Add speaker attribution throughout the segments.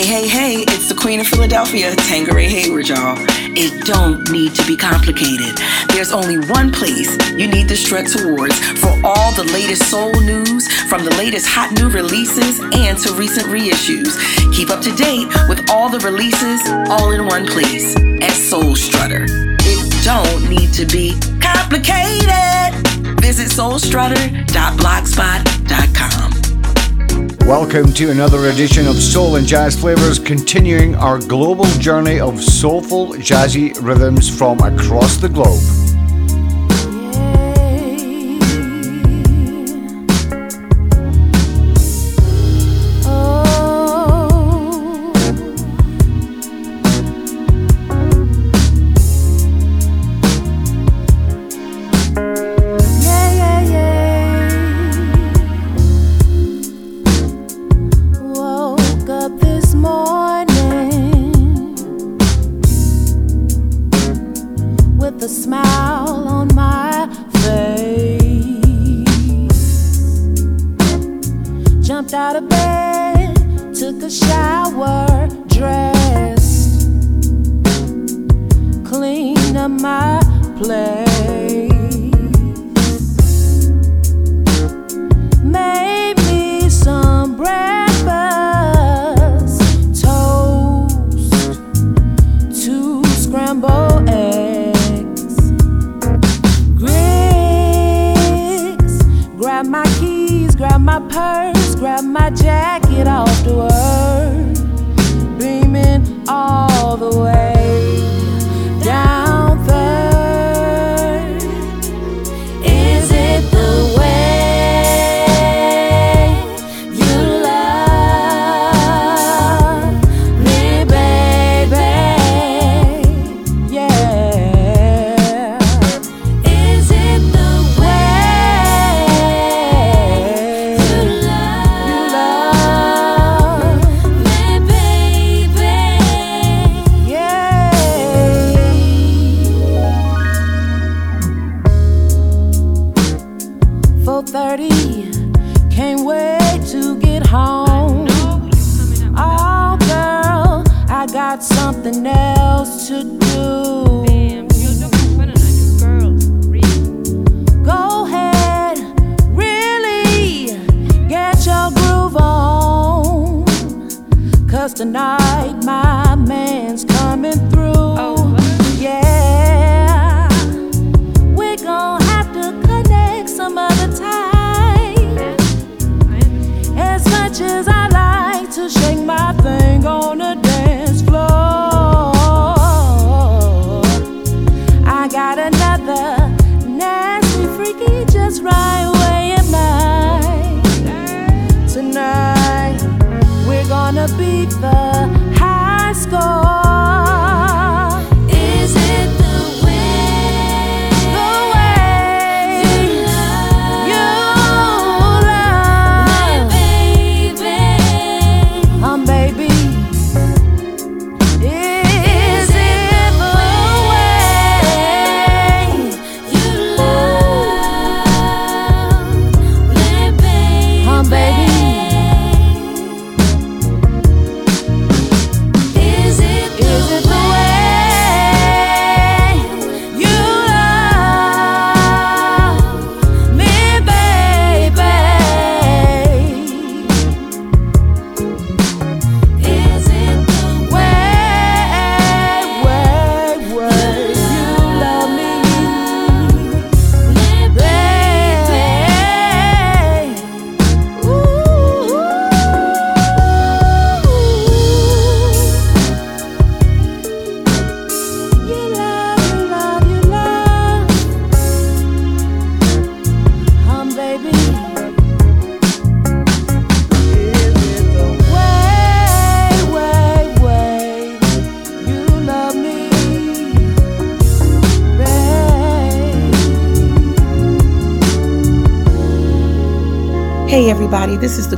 Speaker 1: Hey, hey, hey, it's the Queen of Philadelphia, Tanqueray Hayward, y'all. It don't need to be complicated. There's only one place you need to strut towards for all the latest soul news, from the latest hot new releases and to recent reissues. Keep up to date with all the releases all in one place at Soul Strutter. It don't need to be complicated. Visit soulstrutter.blogspot.com.
Speaker 2: Welcome to another edition of Soul and Jazz Flavas, continuing our global journey of soulful, jazzy rhythms from across the globe.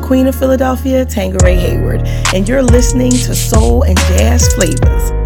Speaker 1: Queen of Philadelphia, Tanqueray Hayward, and you're listening to Soul and Jazz
Speaker 3: Flavas.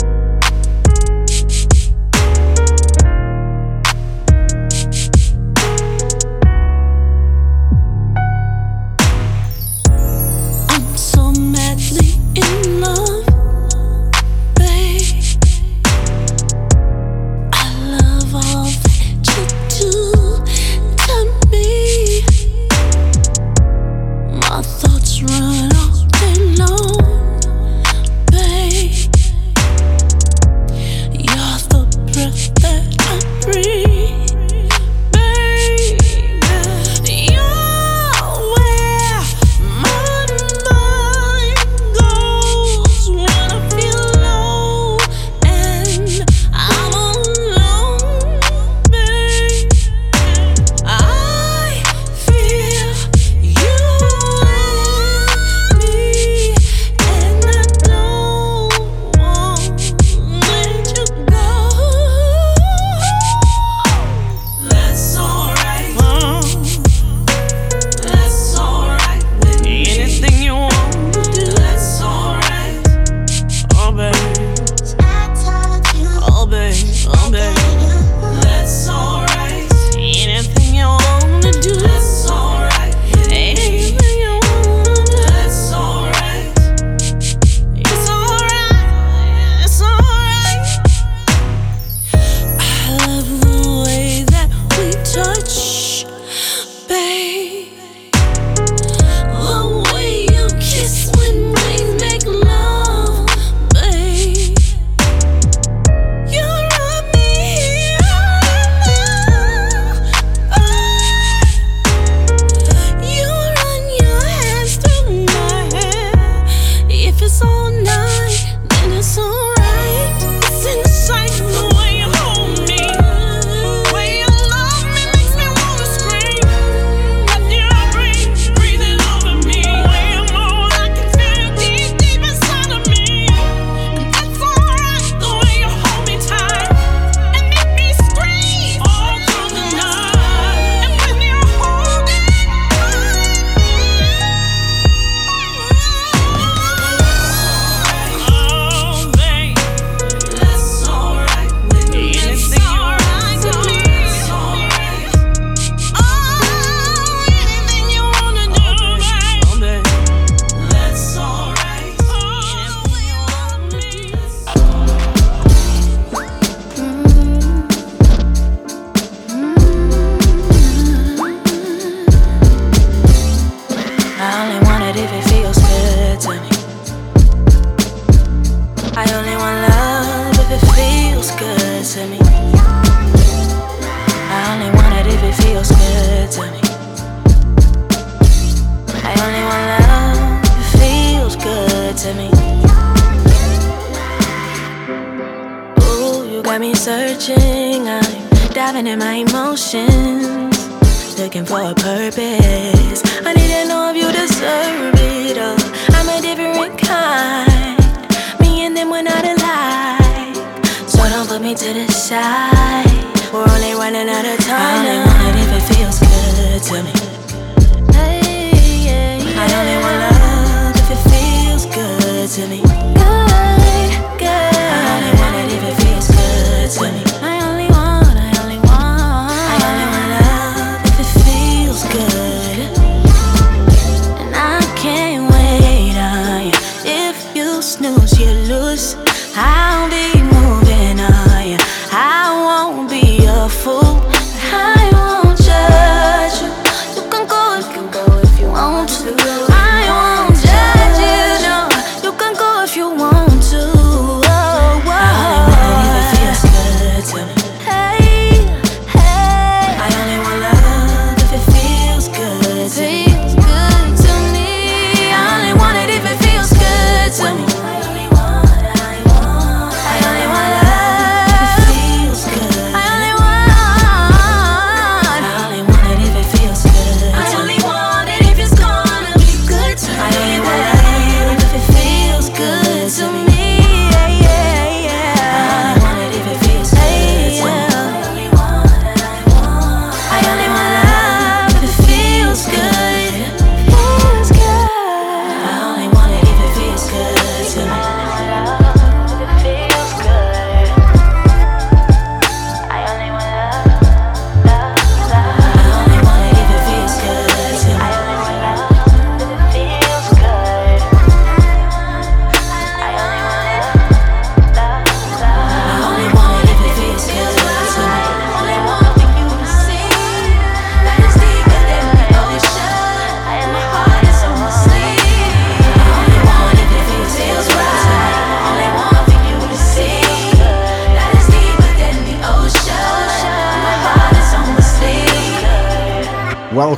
Speaker 3: good.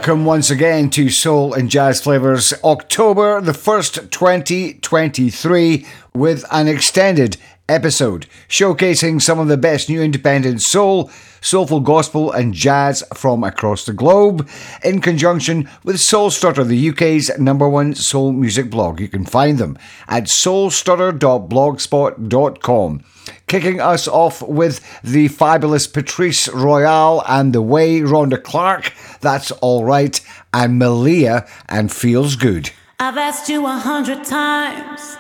Speaker 4: welcome once again to Soul and Jazz Flavas, October the 1st, 2023, with an extended episode showcasing some of the best new independent soul, soulful gospel, and jazz from across the globe in conjunction with Soul Strutter, the UK's number one soul music blog. You can find them at soulstrutter.blogspot.com kicking us off with the fabulous Patrice Royal and The Way, Rhonda Clark, That's All Right, and Maleah and Feels Good.
Speaker 5: I've asked you a hundred times,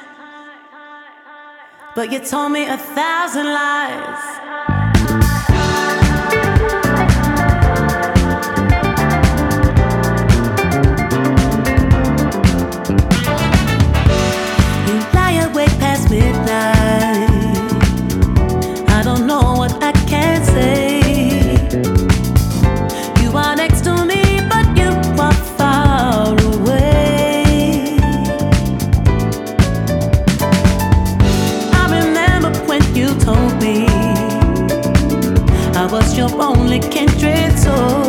Speaker 5: but you told me a thousand lies. can't dread so.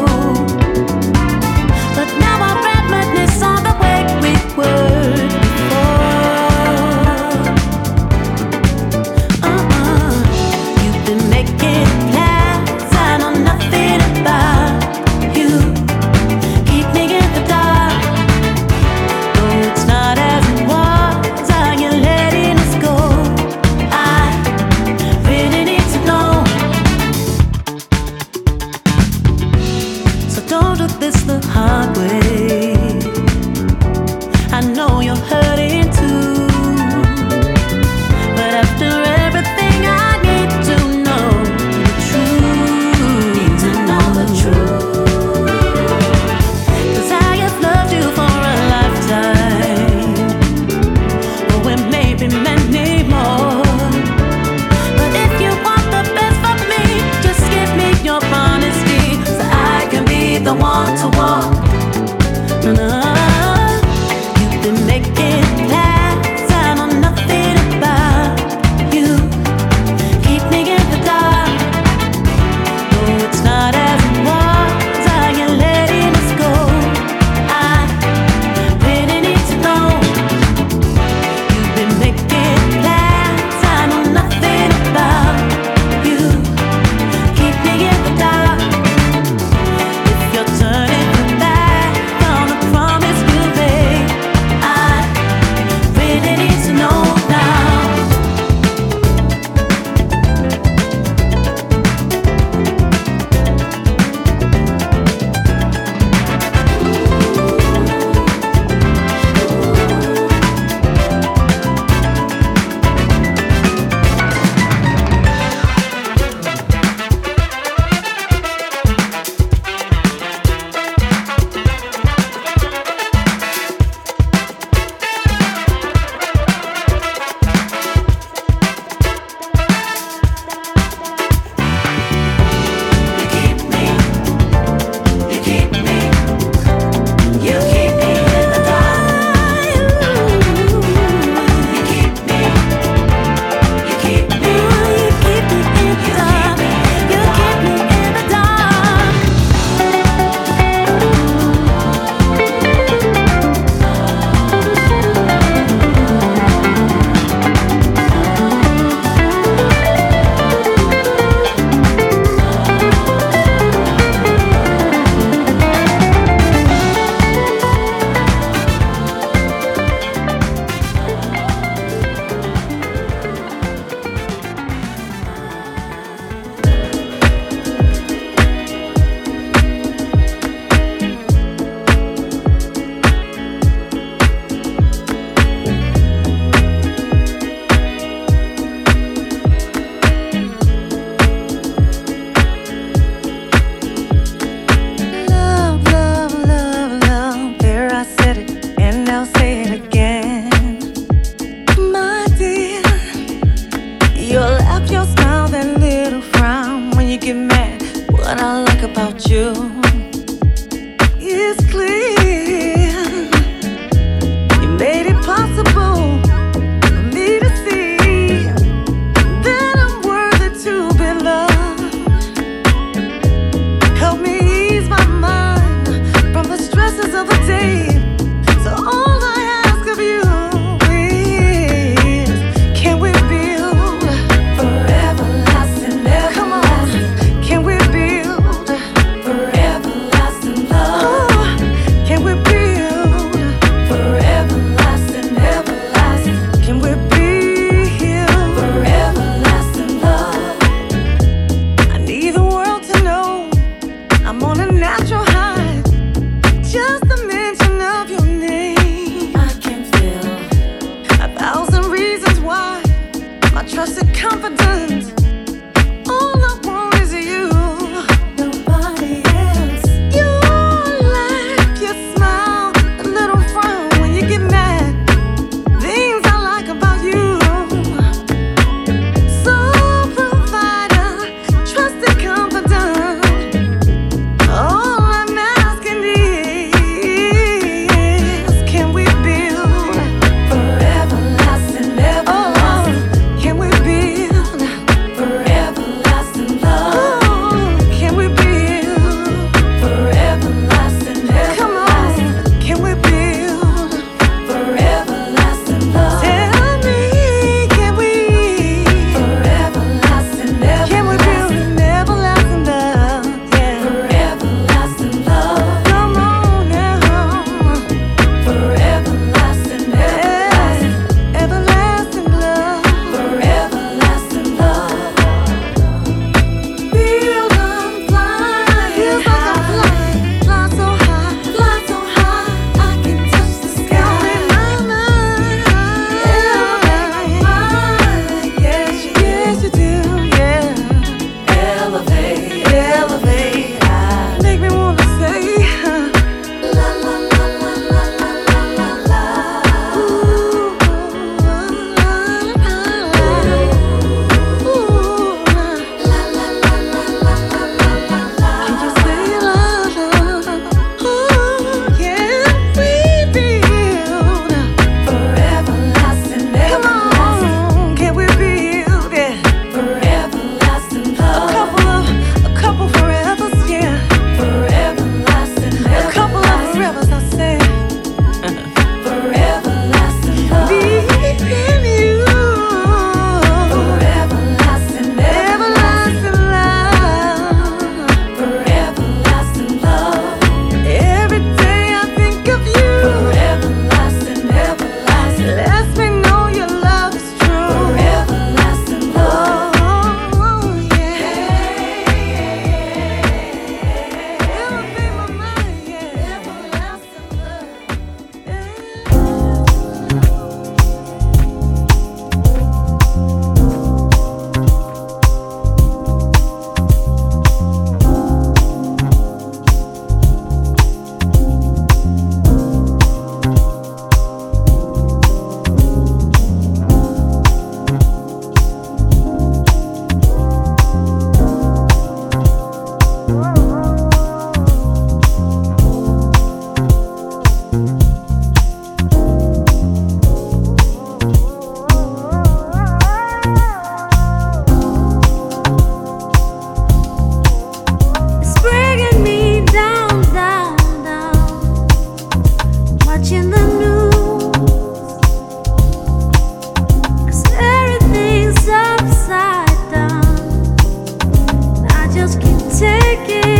Speaker 5: take it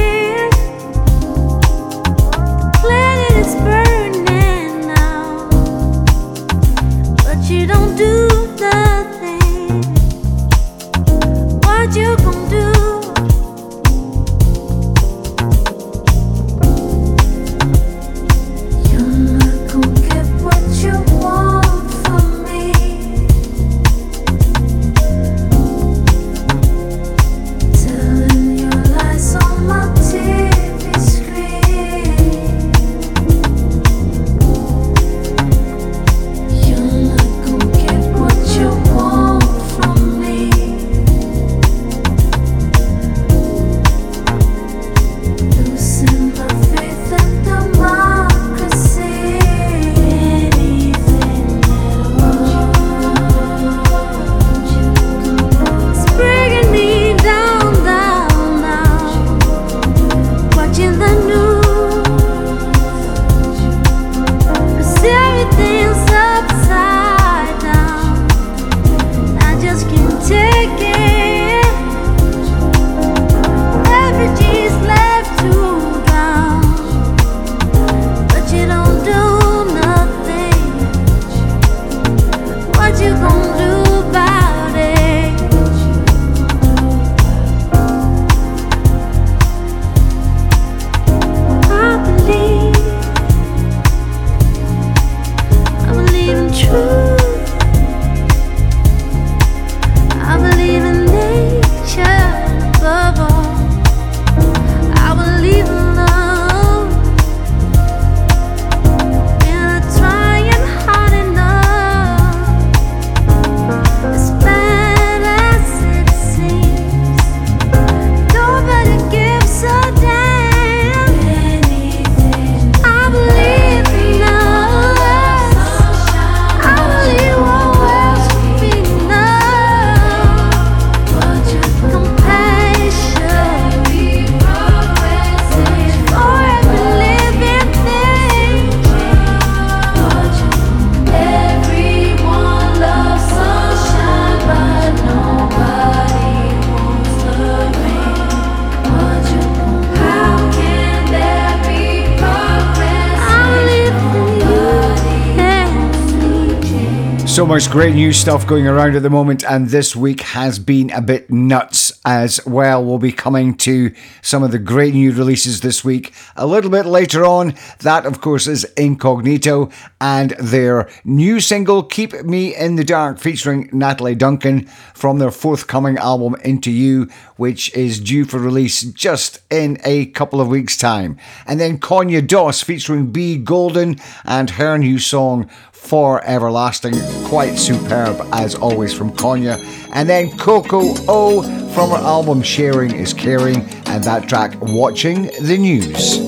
Speaker 4: much great new stuff going around at the moment, and this week has been a bit nuts as well. We'll be coming to some of the great new releases this week a little bit later on. That, of course, is Incognito and their new single, Keep Me in the Dark, featuring Natalie Duncan from their forthcoming album, Into You, which is due for release just in a couple of weeks' time. And then Conya Doss featuring B Golden and her new song, for everlasting. Quite superb as always from Conya. And then Coco O from her album Sharing is Caring and that track Watching the News.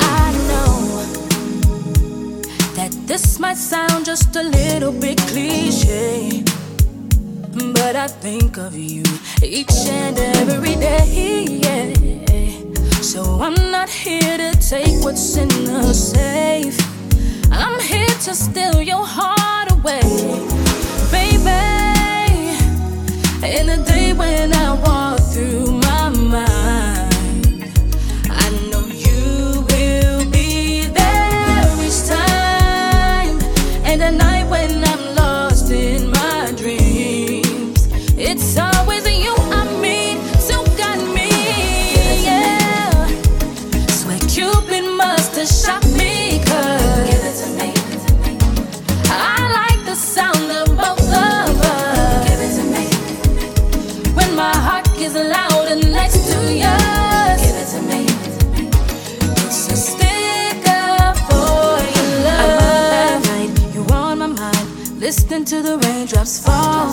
Speaker 5: I know that this might sound just a little bit cliche but I think of you each and every day. Yeah. So I'm not here to take what's in the safe. I'm here to steal your heart away, baby. In the day when I walk Listening to the raindrops fall.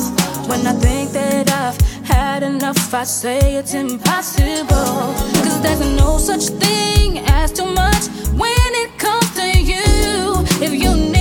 Speaker 5: When I think that I've had enough, I say it's impossible. Cause there's no such thing as too much when it comes to you. If you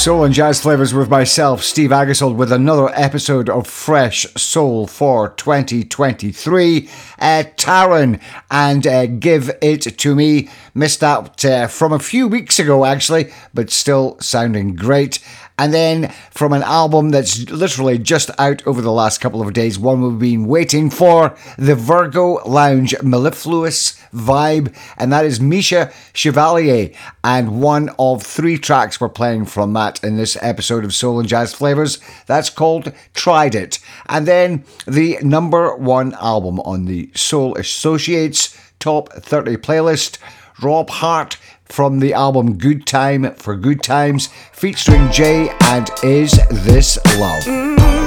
Speaker 4: Soul and Jazz Flavas with myself, Steve Aggasild, with another episode of Fresh Soul for 2023. Uh, Taryn and uh, Give It To Me. Missed out uh, from a few weeks ago, actually, but still sounding great. And then from an album that's literally just out over the last couple of days, one we've been waiting for, the Virgo Lounge Mellifluous vibe, and that is Misha Chevalier. And one of three tracks we're playing from that in this episode of Soul and Jazz Flavas. That's called Tried It. And then the number one album on the Soul Associates Top 30 playlist, Rob Hardt from the album Good Time for Good Times, featuring Jai and Is This Love? Mm.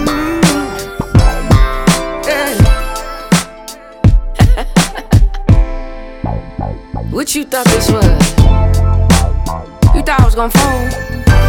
Speaker 6: What you thought this was? You thought I was gonna phone?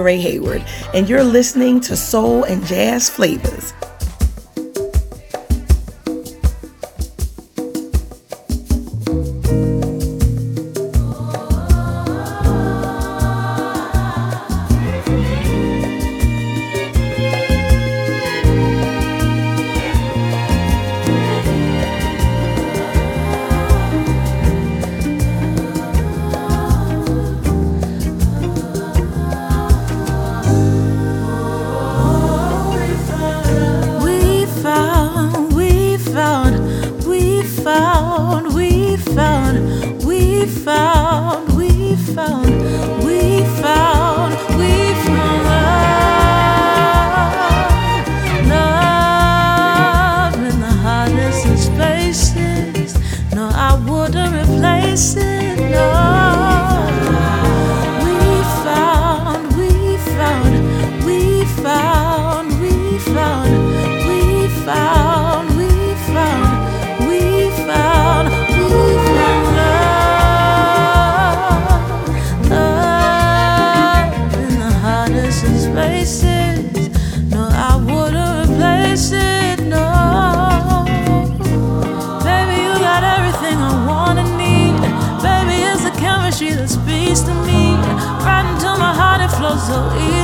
Speaker 1: Ray Hayward, and you're listening to Soul and Jazz
Speaker 7: Flavas. so easy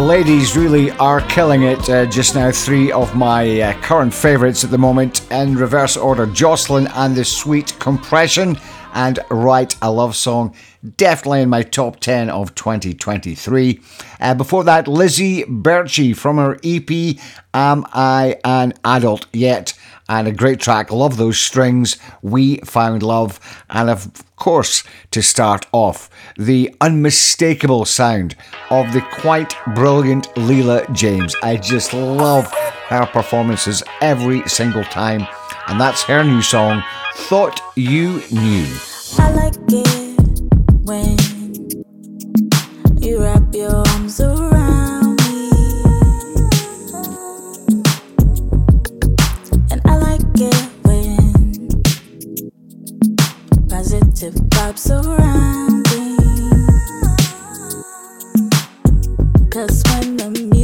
Speaker 7: The
Speaker 4: ladies really are killing it uh, just now. Three of my uh, current favourites at the moment in reverse order Joslyn and the Sweet Compression, and Write a Love Song, definitely in my top 10 of 2023. Uh, before that, Lizzie Berchie from her EP Am I an Adult Yet? and a great track. Love those strings. We found love, and of course, to start off, the unmistakable sound of the quite brilliant Leela James. I just love her performances every single time, and that's her new song, Thought You Knew.
Speaker 8: I like it when you wrap your arms around. positive vibes surrounding. Cause when the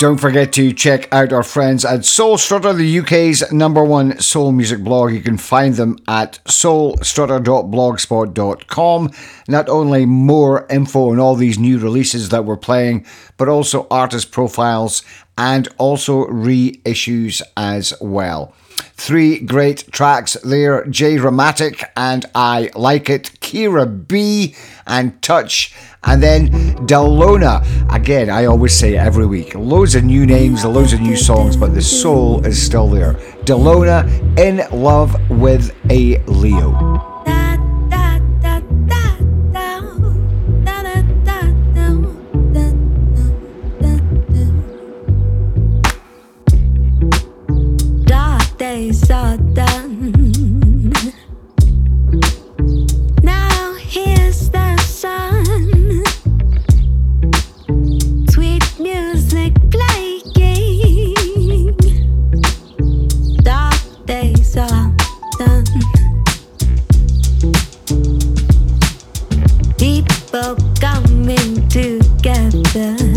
Speaker 8: Don't
Speaker 4: forget to check out our friends at Soul Strutter, the UK's number one soul music blog. You can find them at soulstrutter.blogspot.com. Not only more info on all these new releases that we're playing, but also artist profiles and also reissues as well. Three great tracks there Jramatic and I Like It, Kirra B and Touch, and then Dalona. Again, I always say every week loads of new names, loads of new songs, but the soul is still there. Dalona in love with a Leo.
Speaker 9: People coming together.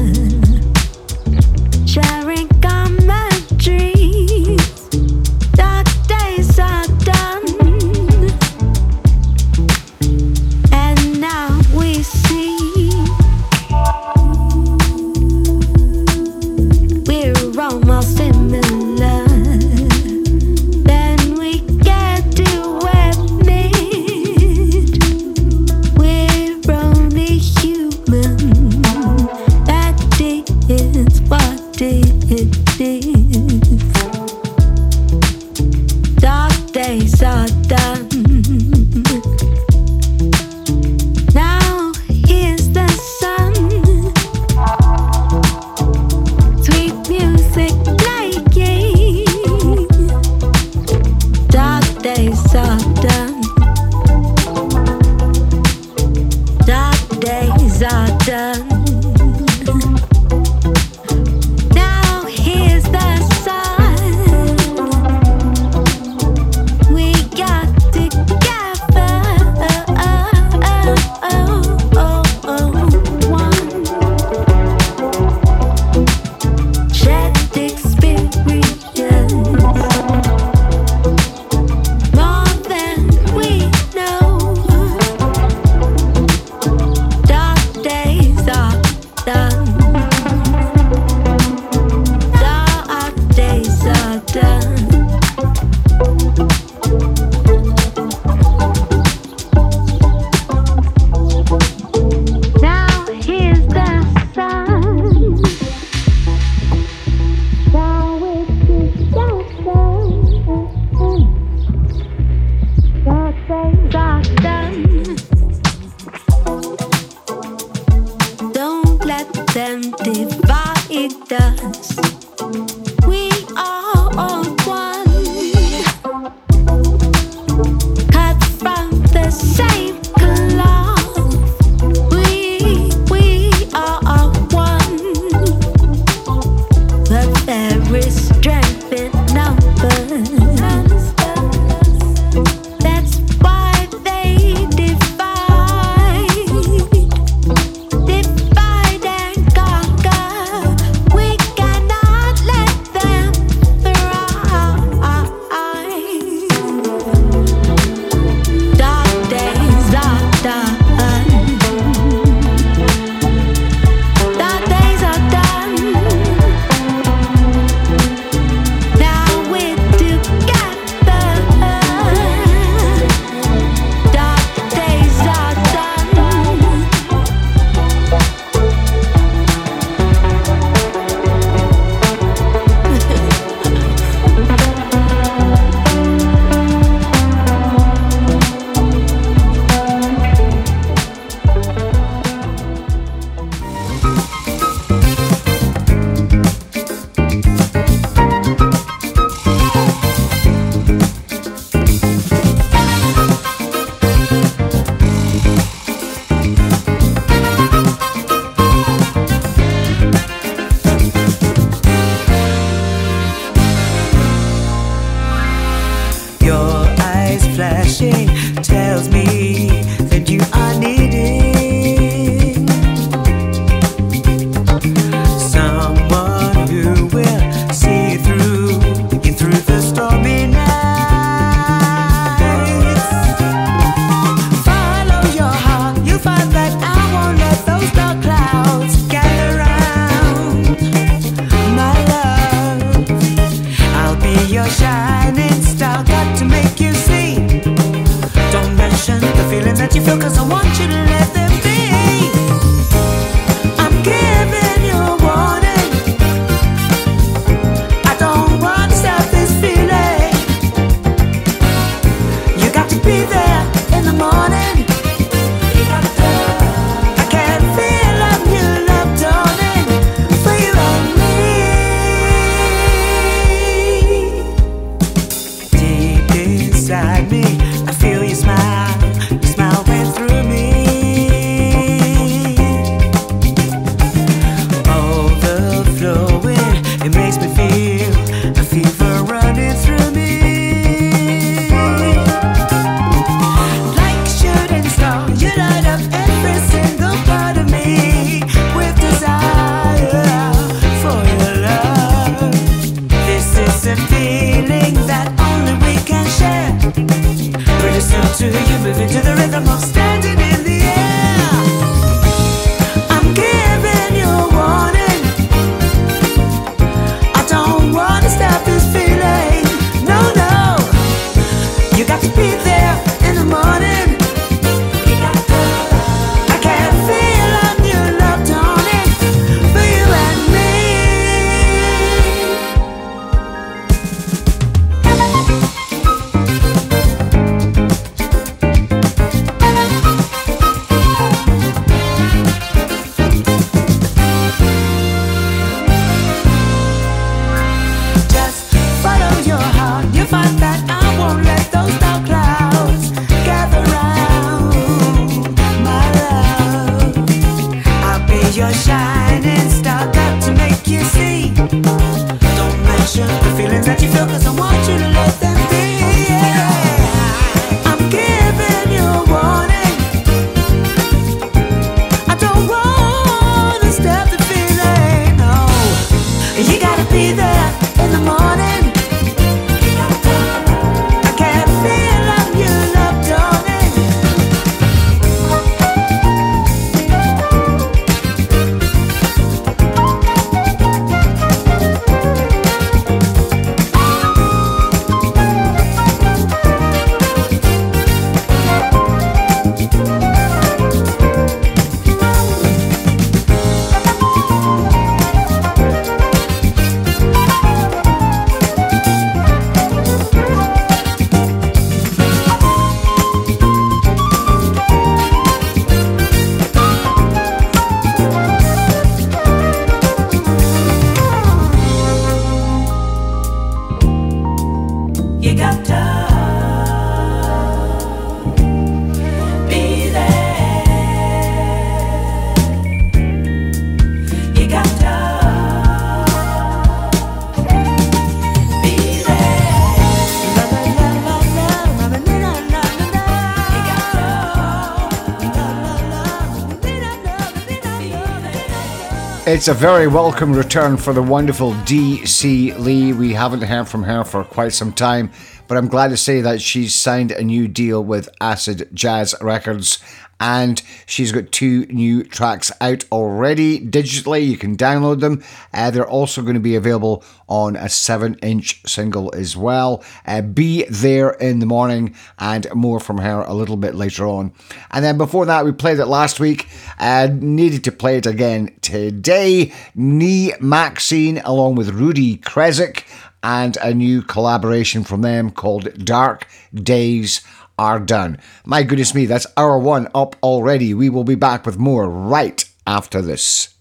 Speaker 4: It's a very welcome return for the wonderful Dee C. Lee. We haven't heard from her for quite some time, but I'm glad to say that she's signed a new deal with Acid Jazz Records and she's got two new tracks out already digitally. You can download them. Uh, they're also going to be available on a 7 inch single as well. Uh, be there in the morning and more from her a little bit later on. And then before that, we played it last week. Uh, needed to play it again today. Ni Maxine along with Rudi Creswick and a new collaboration from them called Dark Days Are Done. My goodness me, that's hour one up already. We will be back with more right after this.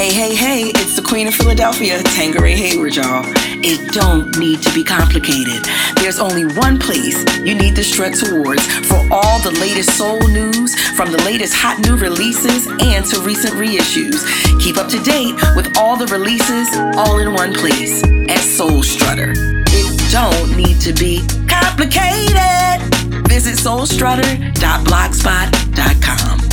Speaker 1: Hey, hey, hey, it's the Queen of Philadelphia, Tangeray Hayward, y'all. It don't need to be complicated. There's only one place you need to strut towards for all the latest soul news, from the latest hot new releases and to recent reissues. Keep up to date with all the releases all in one place at Soul Strutter. It don't need to be complicated. Visit soulstrutter.blogspot.com.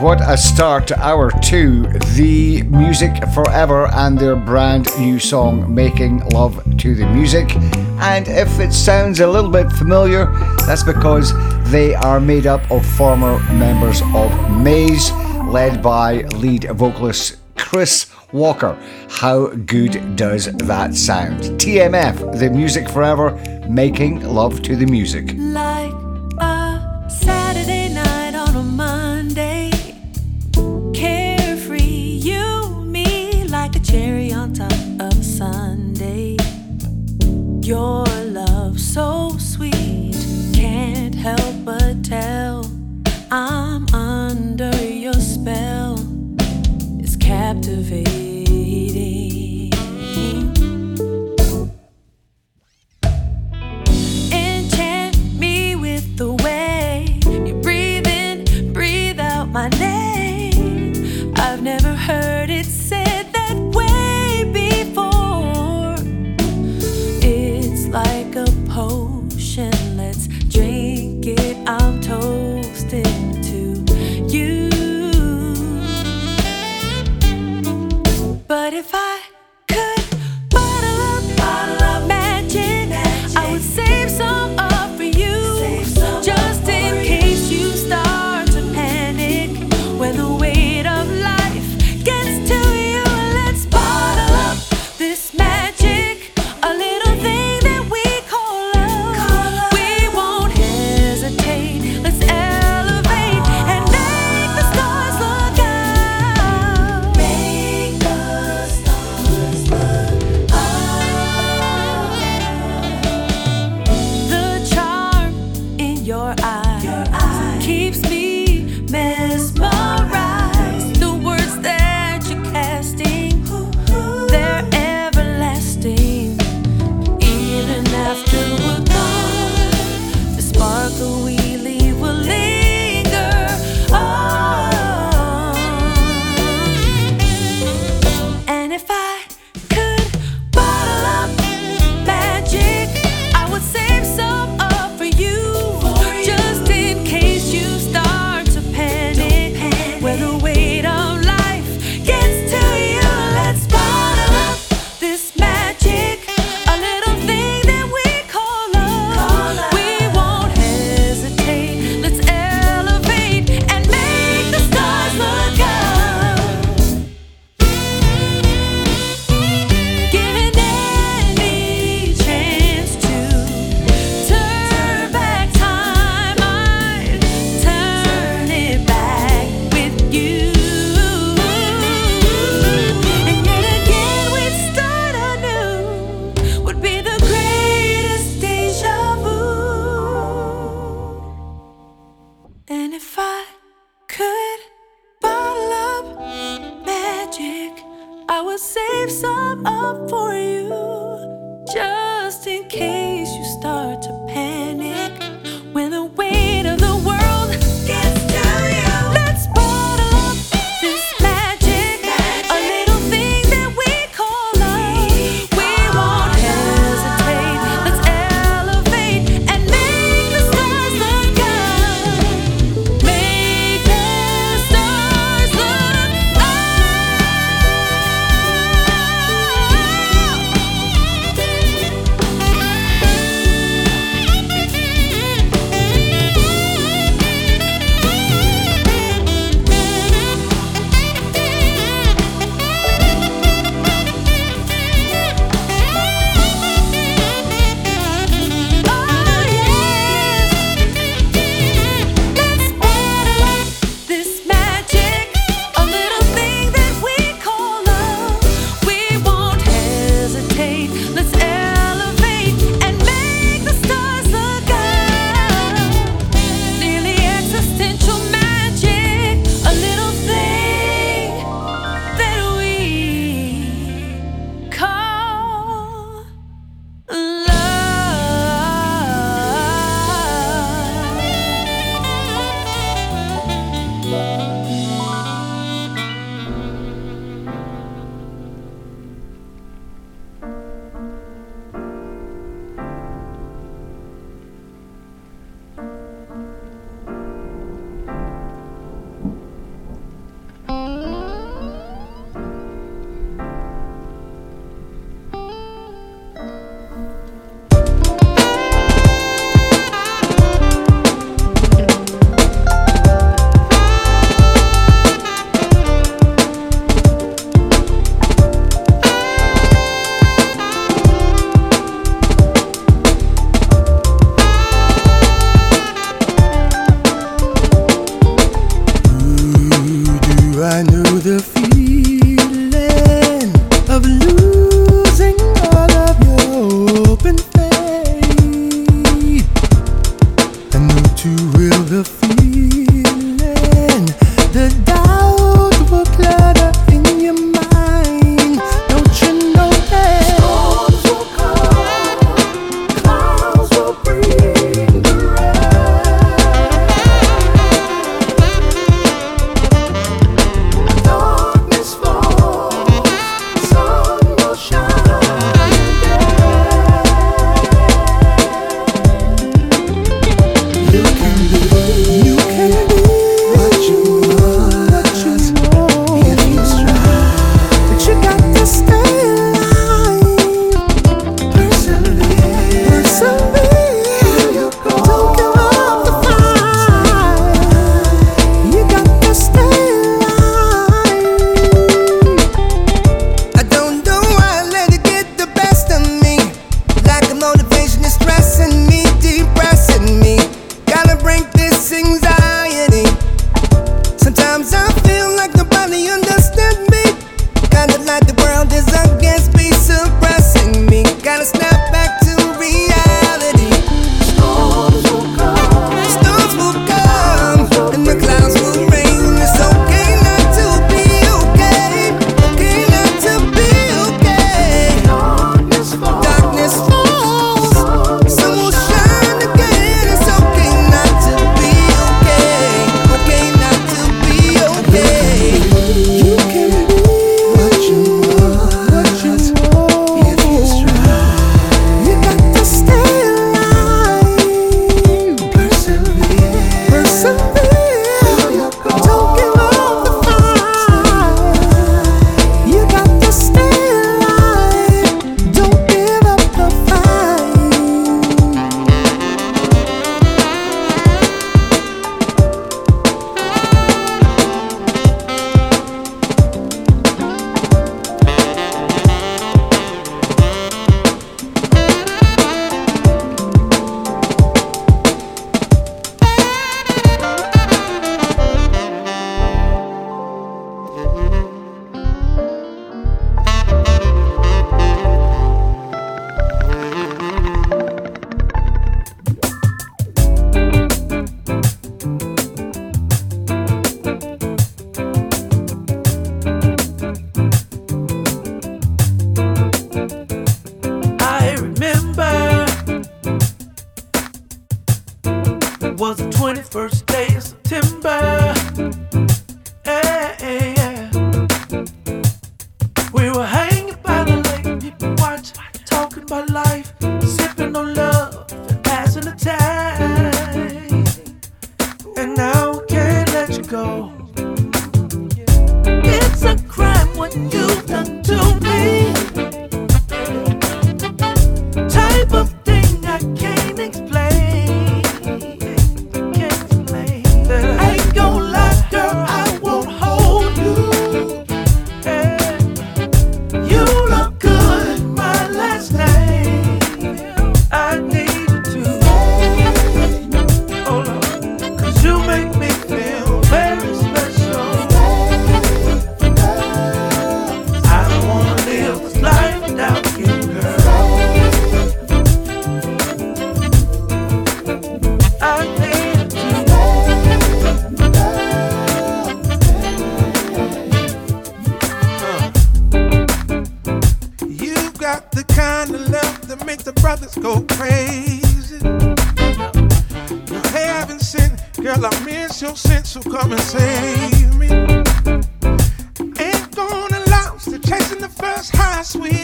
Speaker 4: what a start to hour two. The Music Forever and their brand new song, Making Love to the Music. And if it sounds a little bit familiar, that's because they are made up of former members of Maze, led by lead vocalist Chris Walker. How good does that sound? TMF, The Music Forever, Making Love to the Music.
Speaker 5: Like Your love so sweet, can't help but tell. I'm under your spell, it's captivating.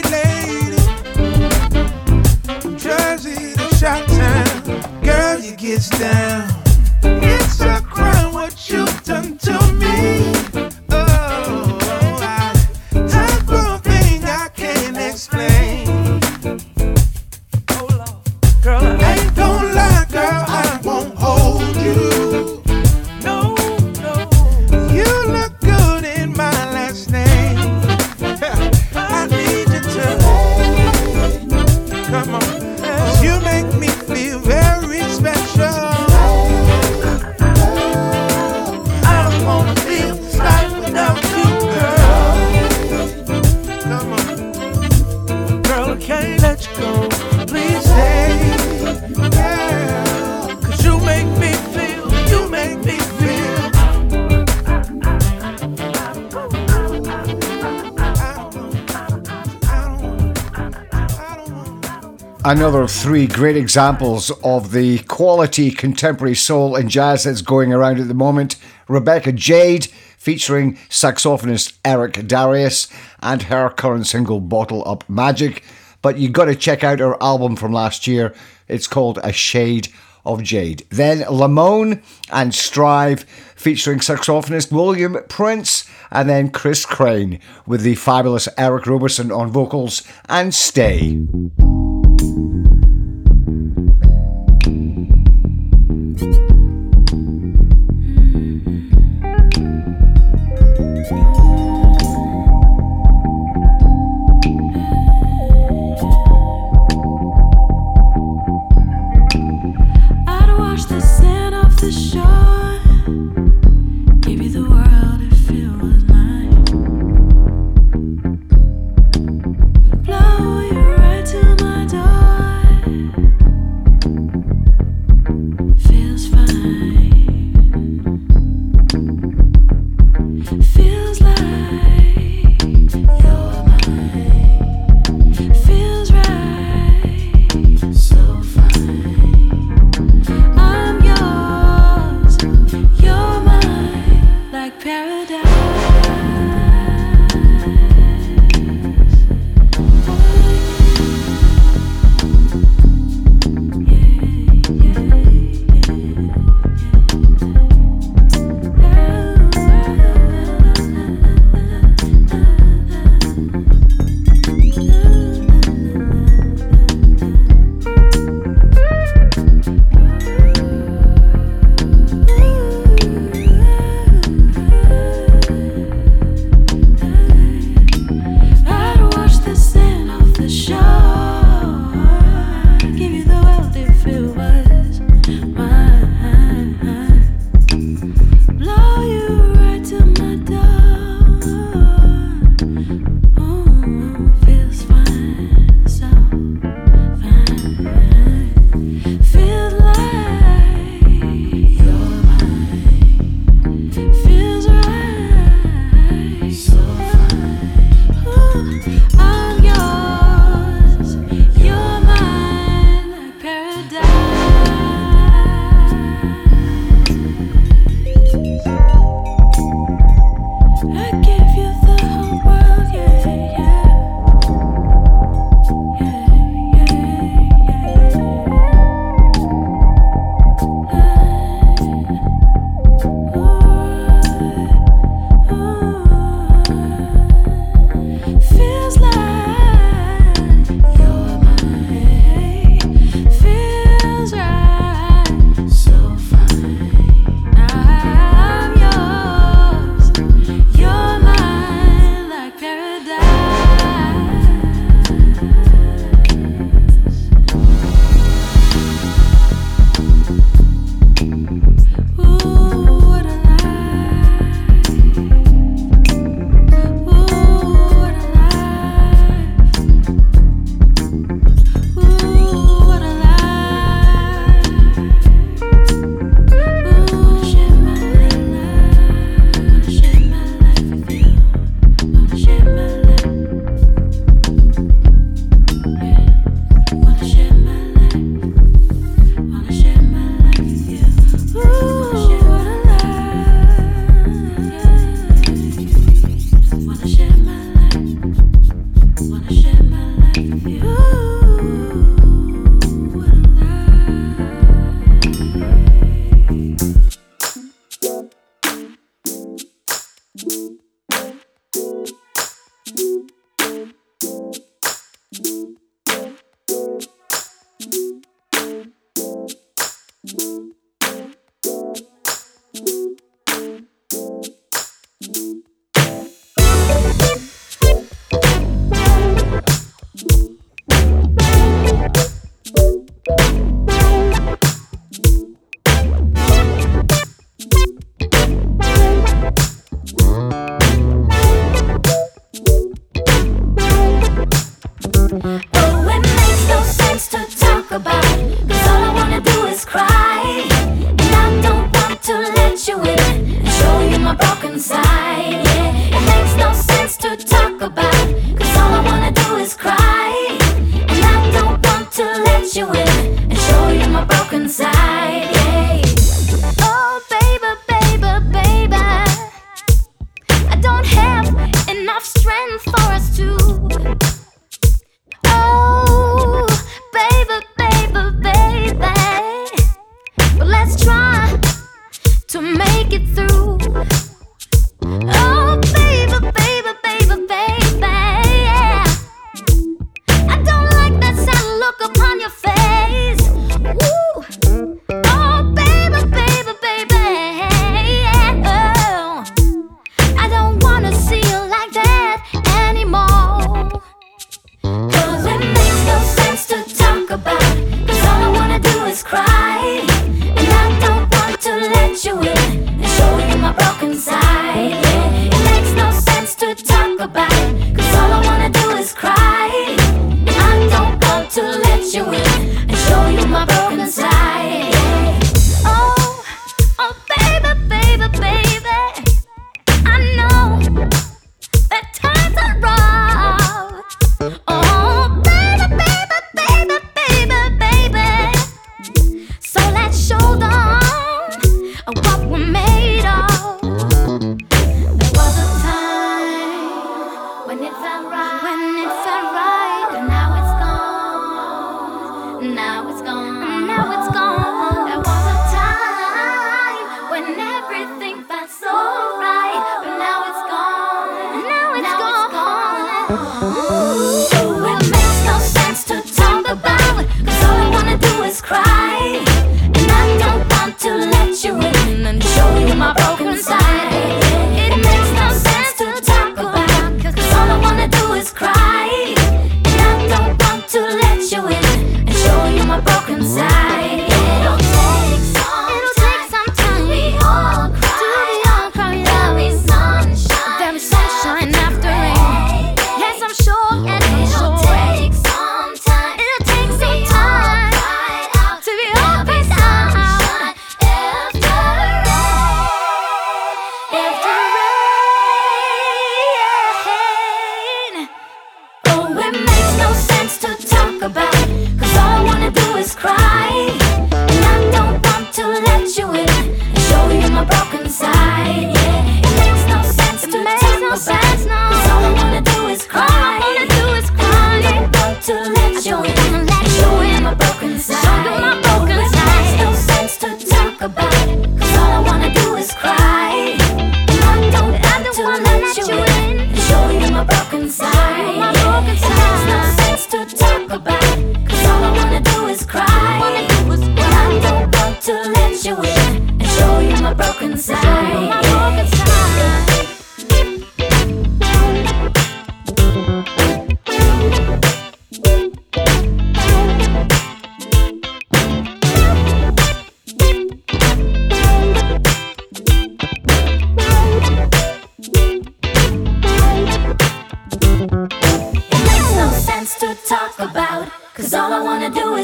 Speaker 10: Another three great examples of the quality contemporary soul and jazz that's going around at the moment. Rebecca Jade featuring saxophonist Eric Darius and her current single Bottle Up Magic. But you've got to check out her album from last year. It's called A Shade of Jade. Then Lamone and Strive featuring saxophonist William Prince and then Chris Crain with the fabulous Eric Roberson on vocals and Stay.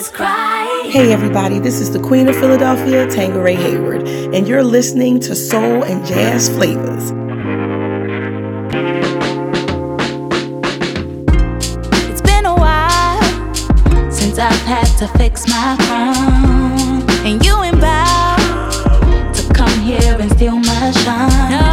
Speaker 5: Jesus Christ.
Speaker 11: Hey, everybody, this is the Queen of Philadelphia, Tangeray Hayward, and you're listening to Soul and Jazz Flavas.
Speaker 12: It's been a while since I've had to fix my crown, and you and Bow to come here and steal my shine.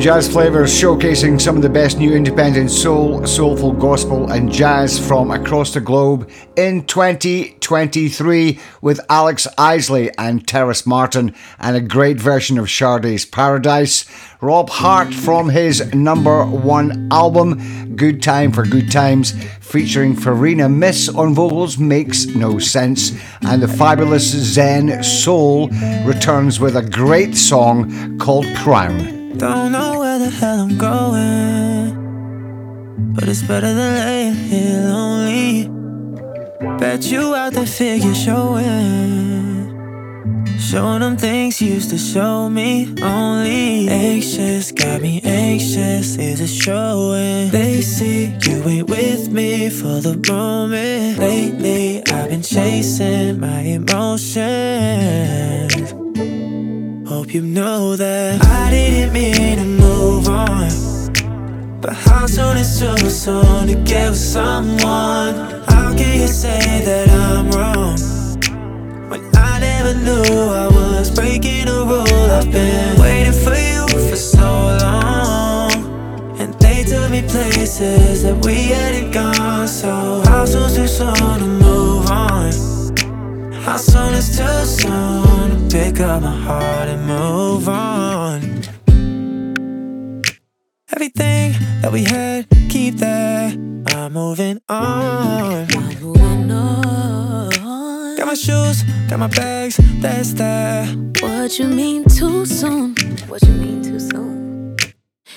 Speaker 4: Jazz Flavas showcasing some of the best new independent soul, soulful gospel, and jazz from across the globe in 2023 with Alex Isley and Terrace Martin, and a great version of Sade's Paradise. Rob Hardt from his number one album, Good Time for Good Times, featuring Farina Miss on vocals, makes no sense. And the fabulous Zen Soul returns with a great song called Crown.
Speaker 13: Don't know where the hell I'm going, but it's better than laying here lonely. Bet you out the figure showing, showing them things you used to show me. Only anxious, got me anxious. Is it showing? They see you ain't with me for the moment. Lately, I've been chasing my emotions. You know that I didn't mean to move on. But how soon is too soon to get with someone? How can you say that I'm wrong? When I never knew I was breaking a rule. I've been waiting for you for so long. And they took me places that we hadn't gone. So how soon's too soon to move on? How soon is too soon pick up my heart and move on? Everything that we had, keep that. I'm moving on.
Speaker 7: Moving on.
Speaker 13: Got my shoes, got my bags, that's that.
Speaker 7: What you mean too soon? What you mean too soon?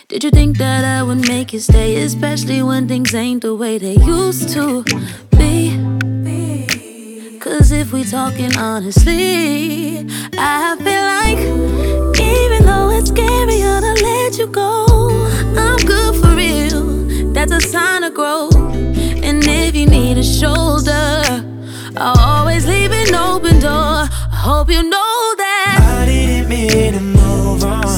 Speaker 7: Did you think that I would make you stay, especially when things ain't the way they used to? Cause if we talking honestly, I feel like even though it's scary, I'll let you go. I'm good for real. That's a sign of growth. And if you need a shoulder, I'll always leave an open door. I hope you know that.
Speaker 13: I didn't mean to move on.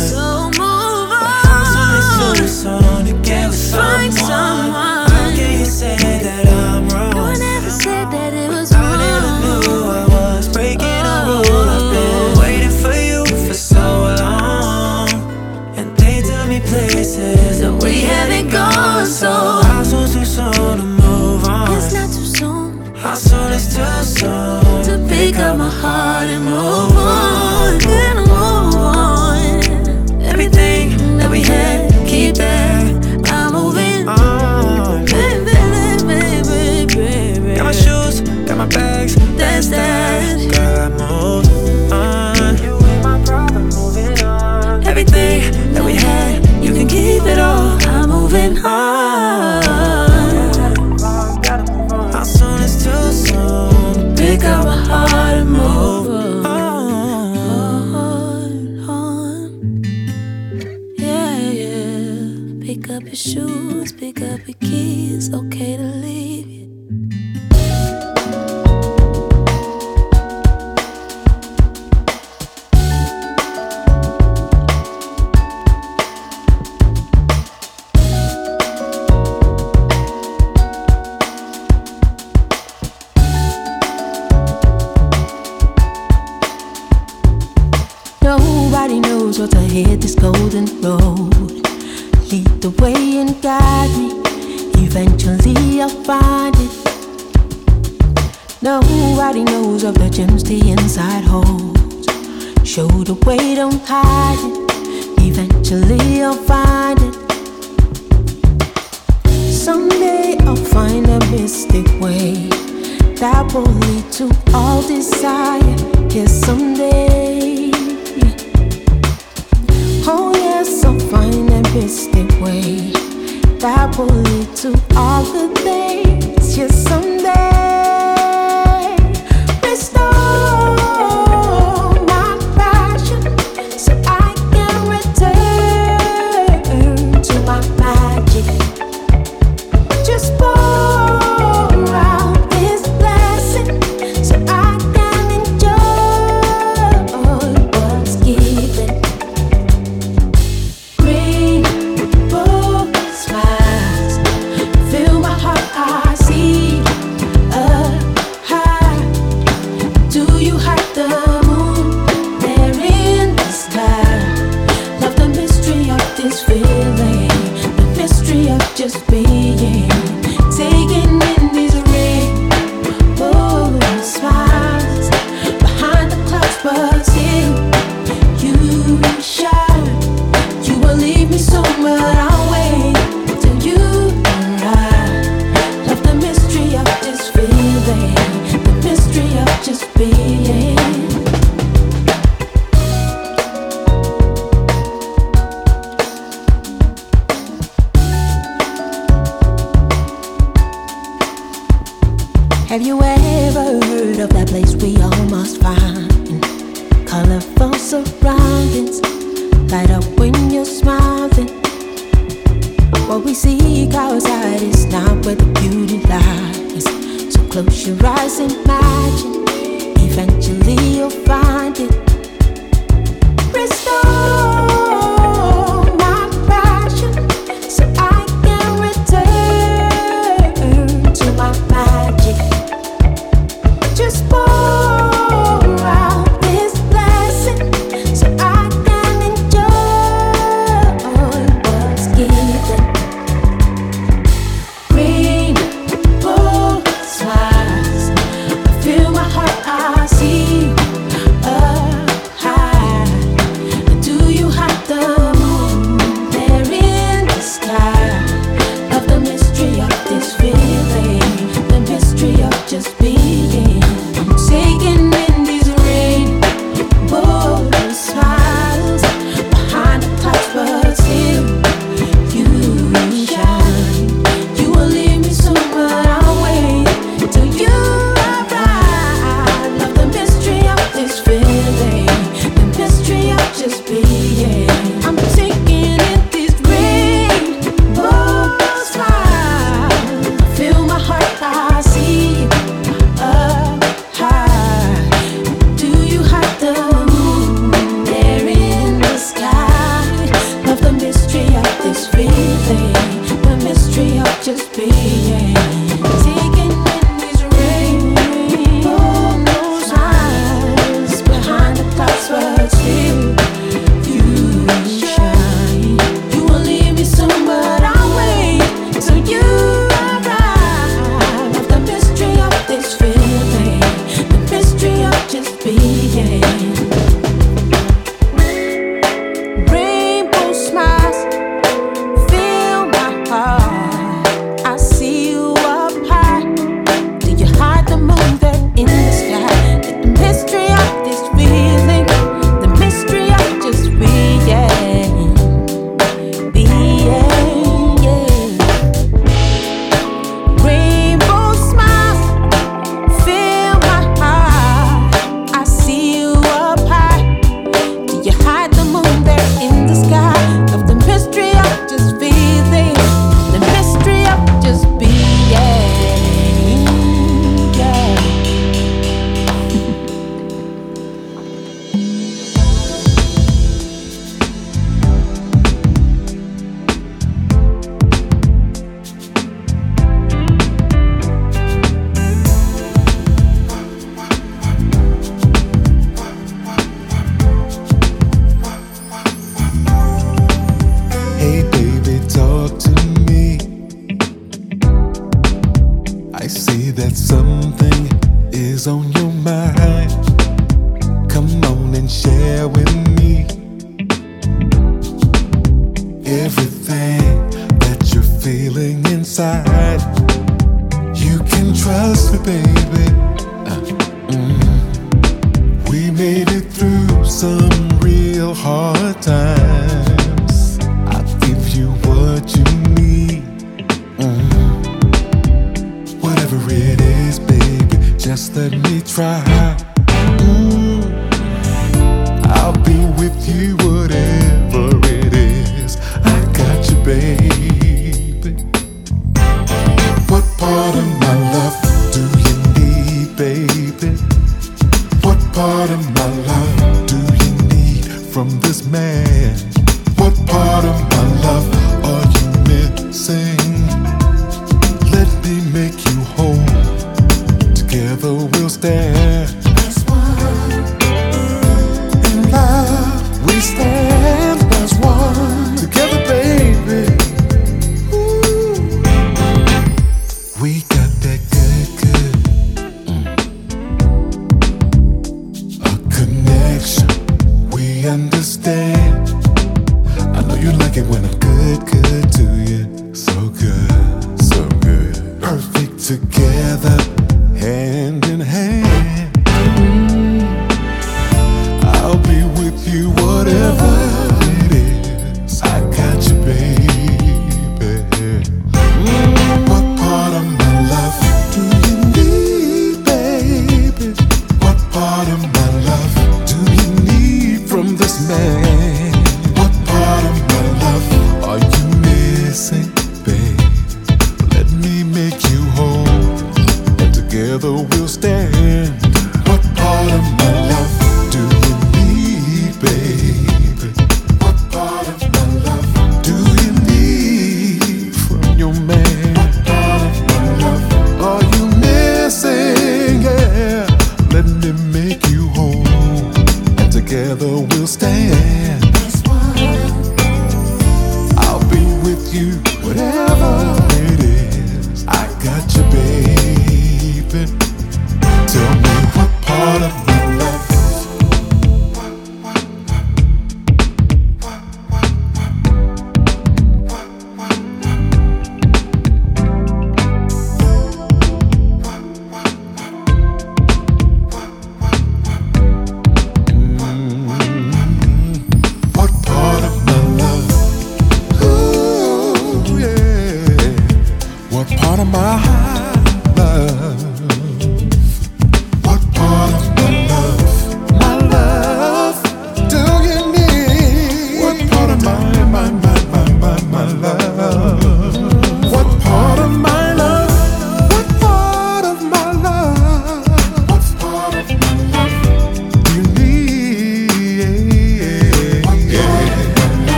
Speaker 13: That
Speaker 14: you're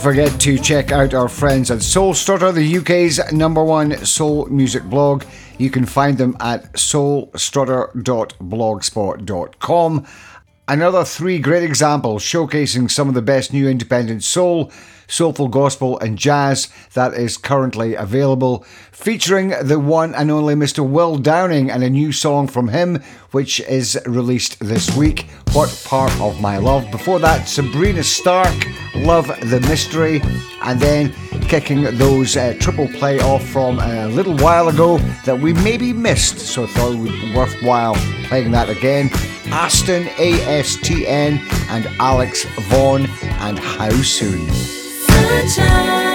Speaker 4: forget to check out our friends at Soul Strutter, the UK's number one soul music blog. You can find them at soulstrutter.blogspot.com. Another three great examples showcasing some of the best new independent soul soulful gospel, and jazz that is currently available, featuring the one and only Mr. Will Downing and a new song from him, which is released this week, What Part of My Love. Before that, Sabrina Stark, Love the Mystery, and then kicking those uh, triple play off from a little while ago that we maybe missed, so I thought it would be worthwhile playing that again. Aston ASTN and Alex Vaughan and How Soon
Speaker 12: sunshine.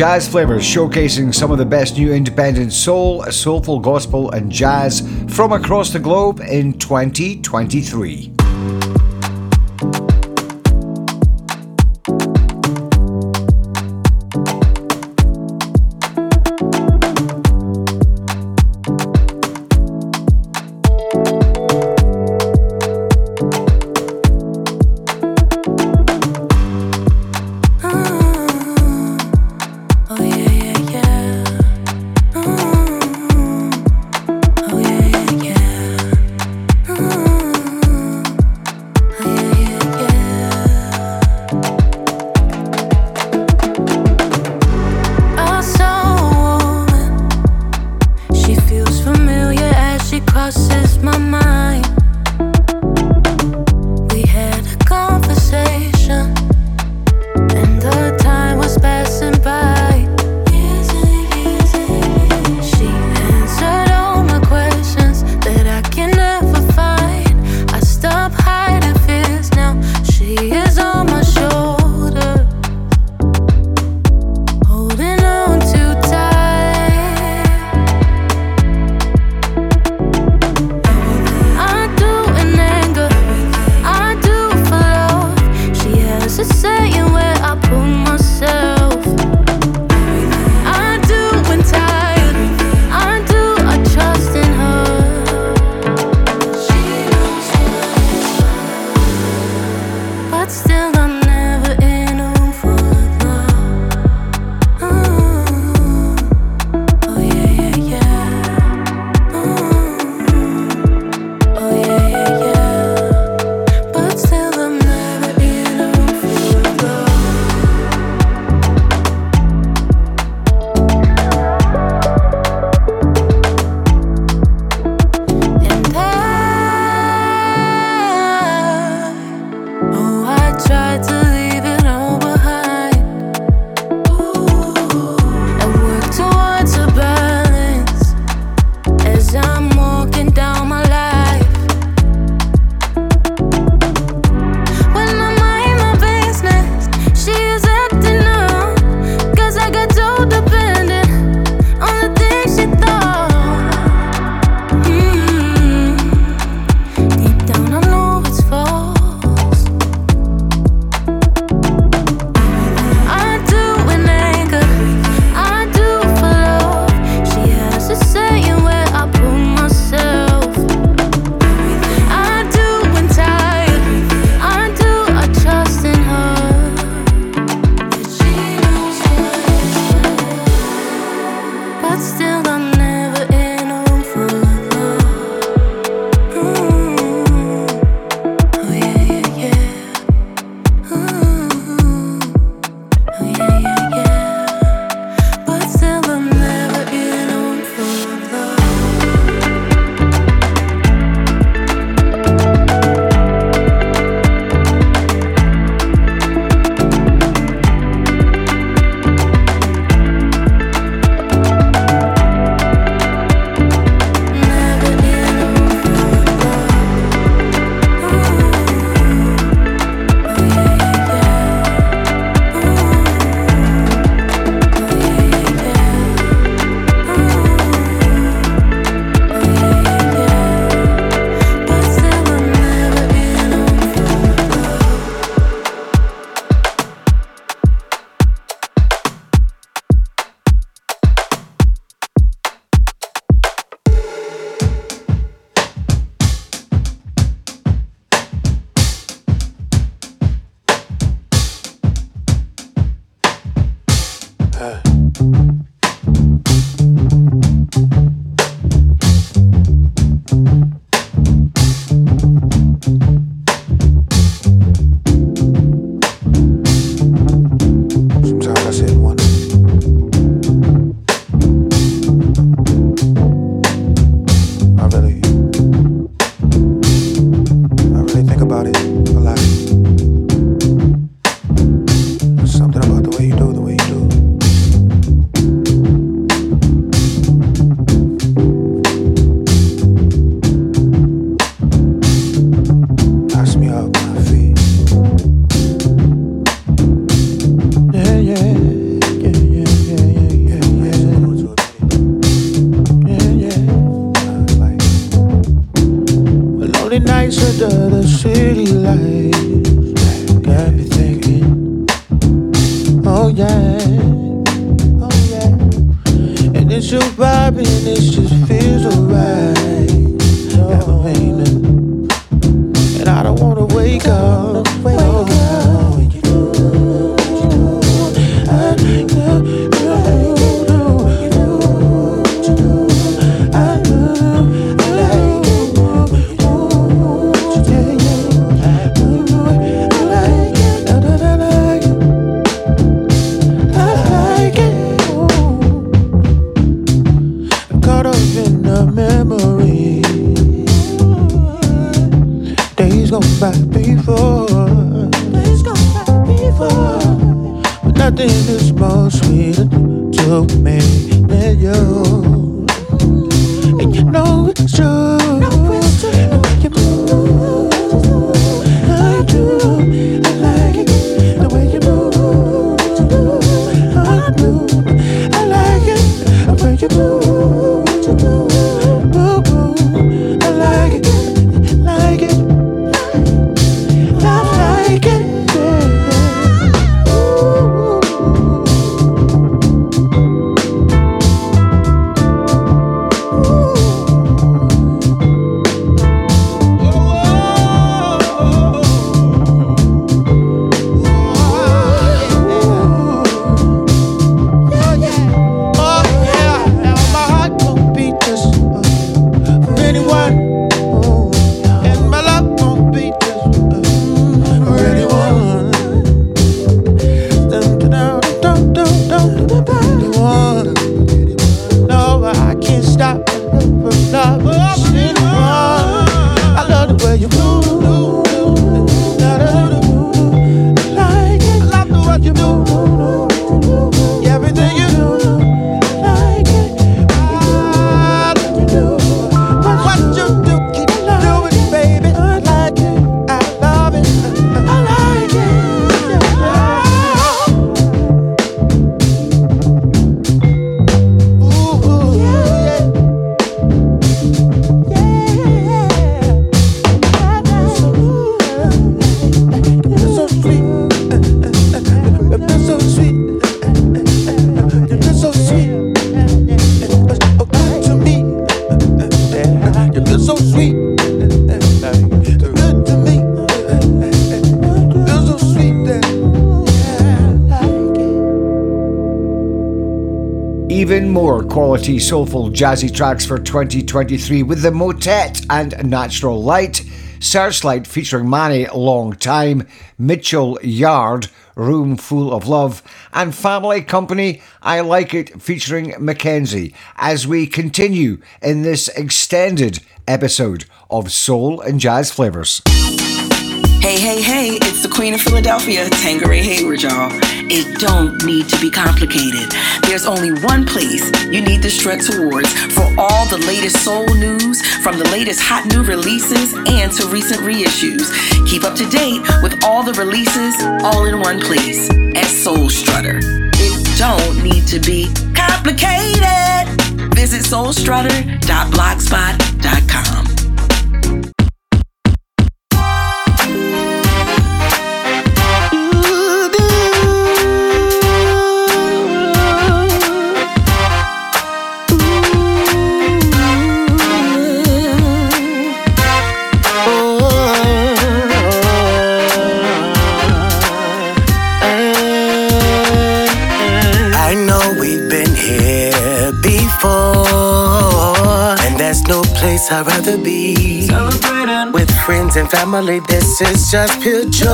Speaker 4: jazz Flavas, showcasing some of the best new independent soul, soulful gospel, and jazz from across the globe in 2023.
Speaker 10: Under the city lights got me thinking. Oh yeah, oh yeah. And it's your vibe and it just
Speaker 4: quality, soulful, jazzy tracks for 2023 with the Motet and Natural Light, Searchlight featuring Manny Long Time, Mitchell Yard, Room Full of Love, and Family Company I Like It featuring Mackenzie as we continue in this extended episode of Soul and Jazz Flavas.
Speaker 1: Hey, hey, hey, it's the Queen of Philadelphia, Tangeray Hayward, y'all. It don't need to be complicated. There's only one place you need to strut towards for all the latest soul news, from the latest hot new releases and to recent reissues. Keep up to date with all the releases all in one place at Soul Strutter. It don't need to be complicated. Visit soulstrutter.blogspot.com.
Speaker 15: I'd rather be. Celebrating with friends and family. This is just pure joy.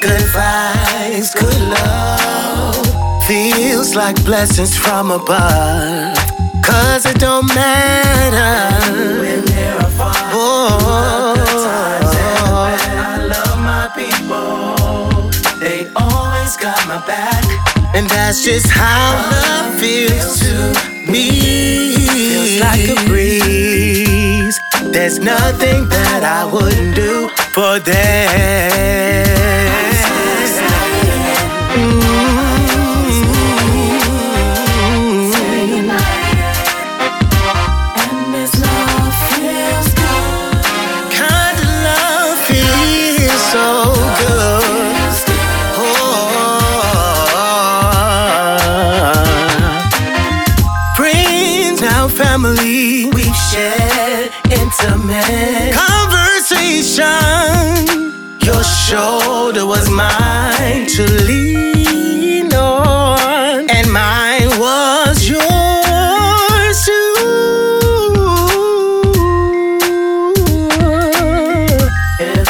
Speaker 15: Good vibes, good love. Feels like blessings from above. Cause it don't matter. When there are fun, oh, good times and bad. I love my people. They always got my back. And that's just how love feels too me. Feels like a breeze. There's nothing that I wouldn't do for them. was mine to lean on, and
Speaker 12: mine was yours
Speaker 15: too. If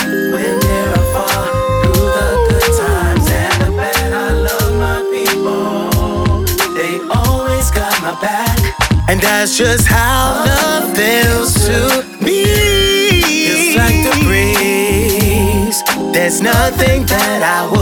Speaker 15: far through the good times and
Speaker 5: the bad, I love my people. They always got my back, and that's just how love feels too. I would.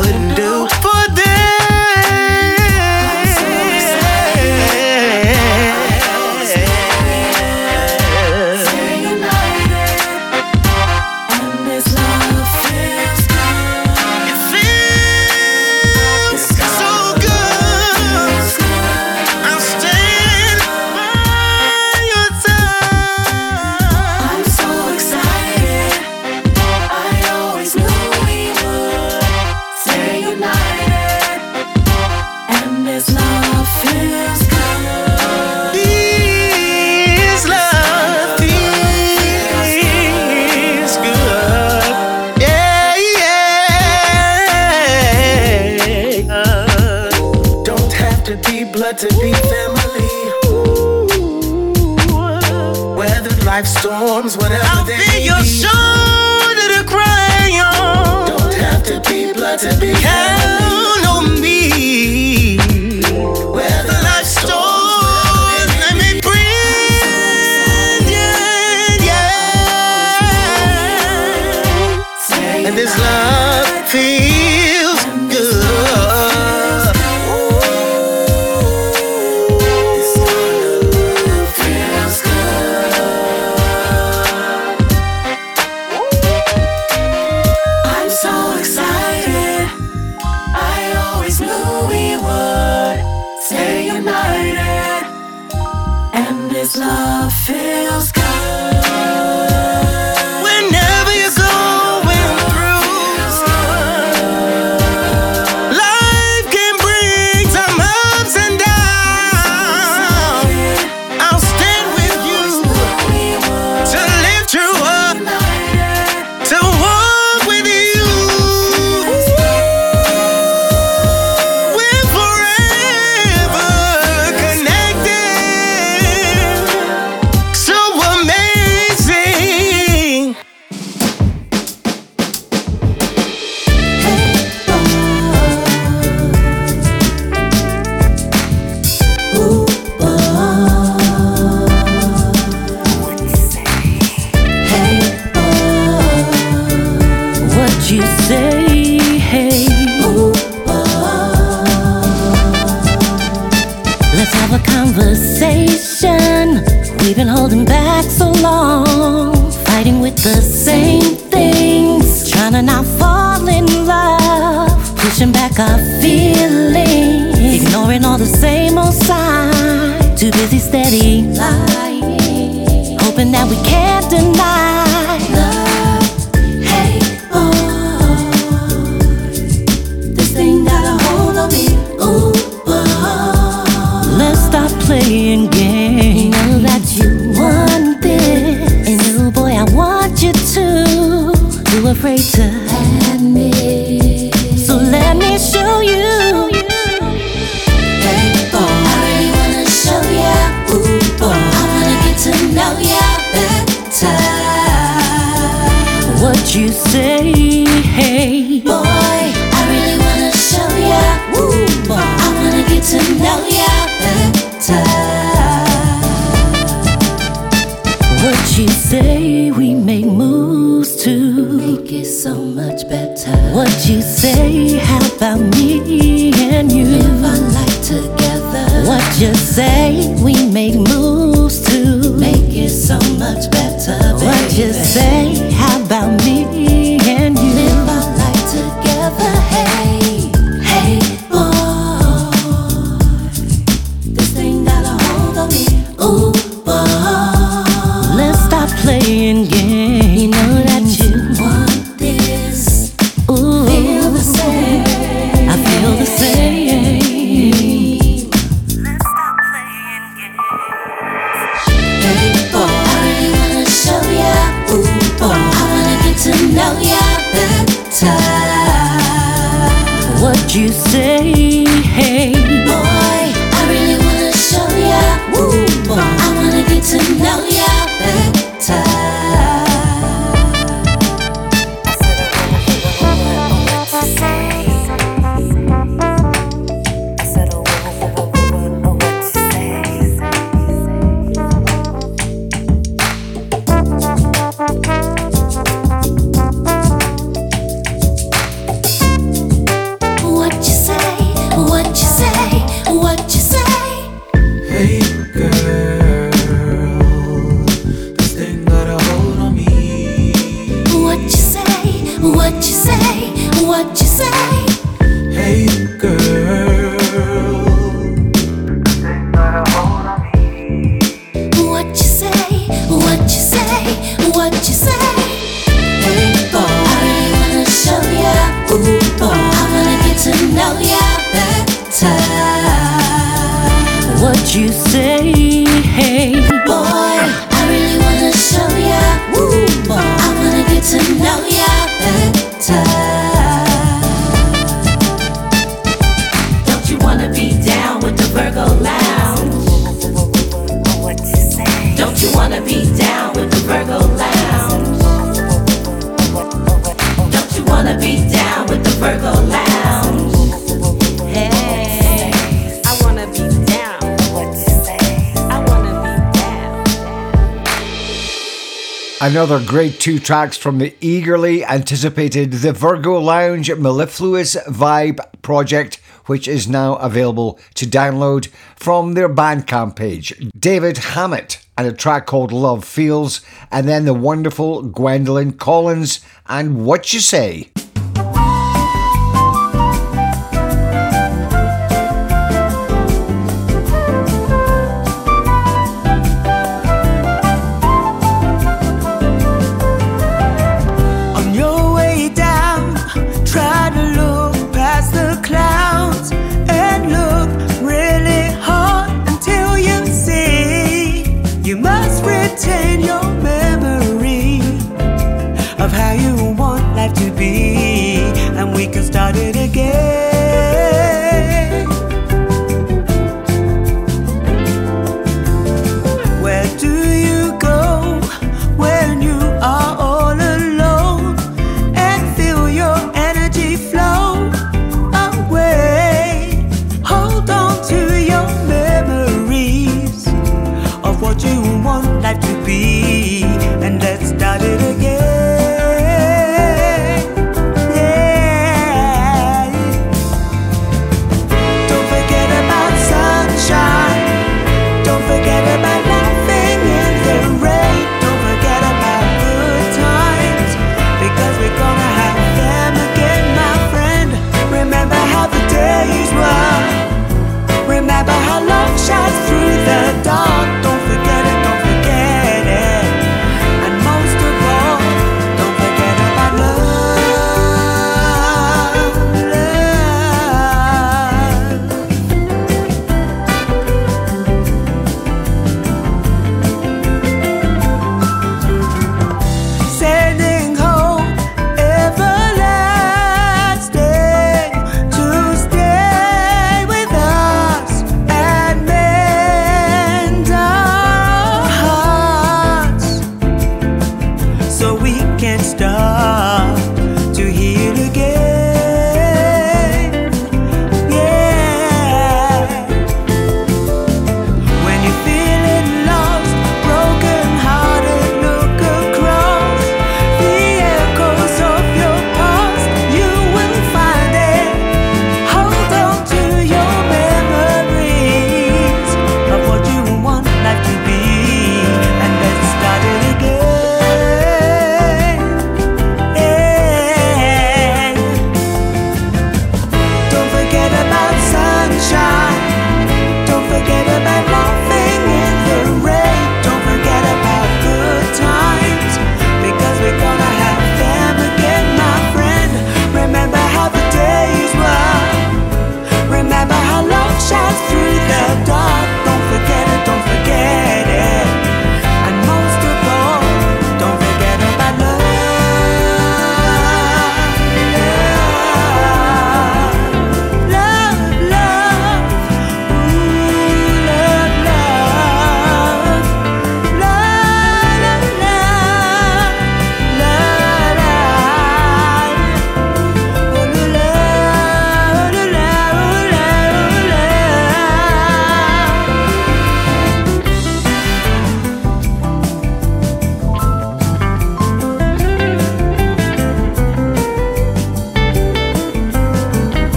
Speaker 5: you say?
Speaker 12: How about me and you? Live our life together. What you say? We make moves to make it so much better. Baby. What you say? How about me?
Speaker 16: great two tracks from the eagerly anticipated The Virgo Lounge Mellifluous Vibe project, which is now available to download from their Bandcamp page. David Hammett and a track called Love Feels, and then the wonderful Gwendolyn Collins and What You Say.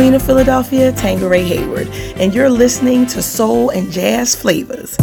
Speaker 11: Queen of Philadelphia, Tangeray Hayward, and you're listening to Soul and Jazz
Speaker 7: Flavas.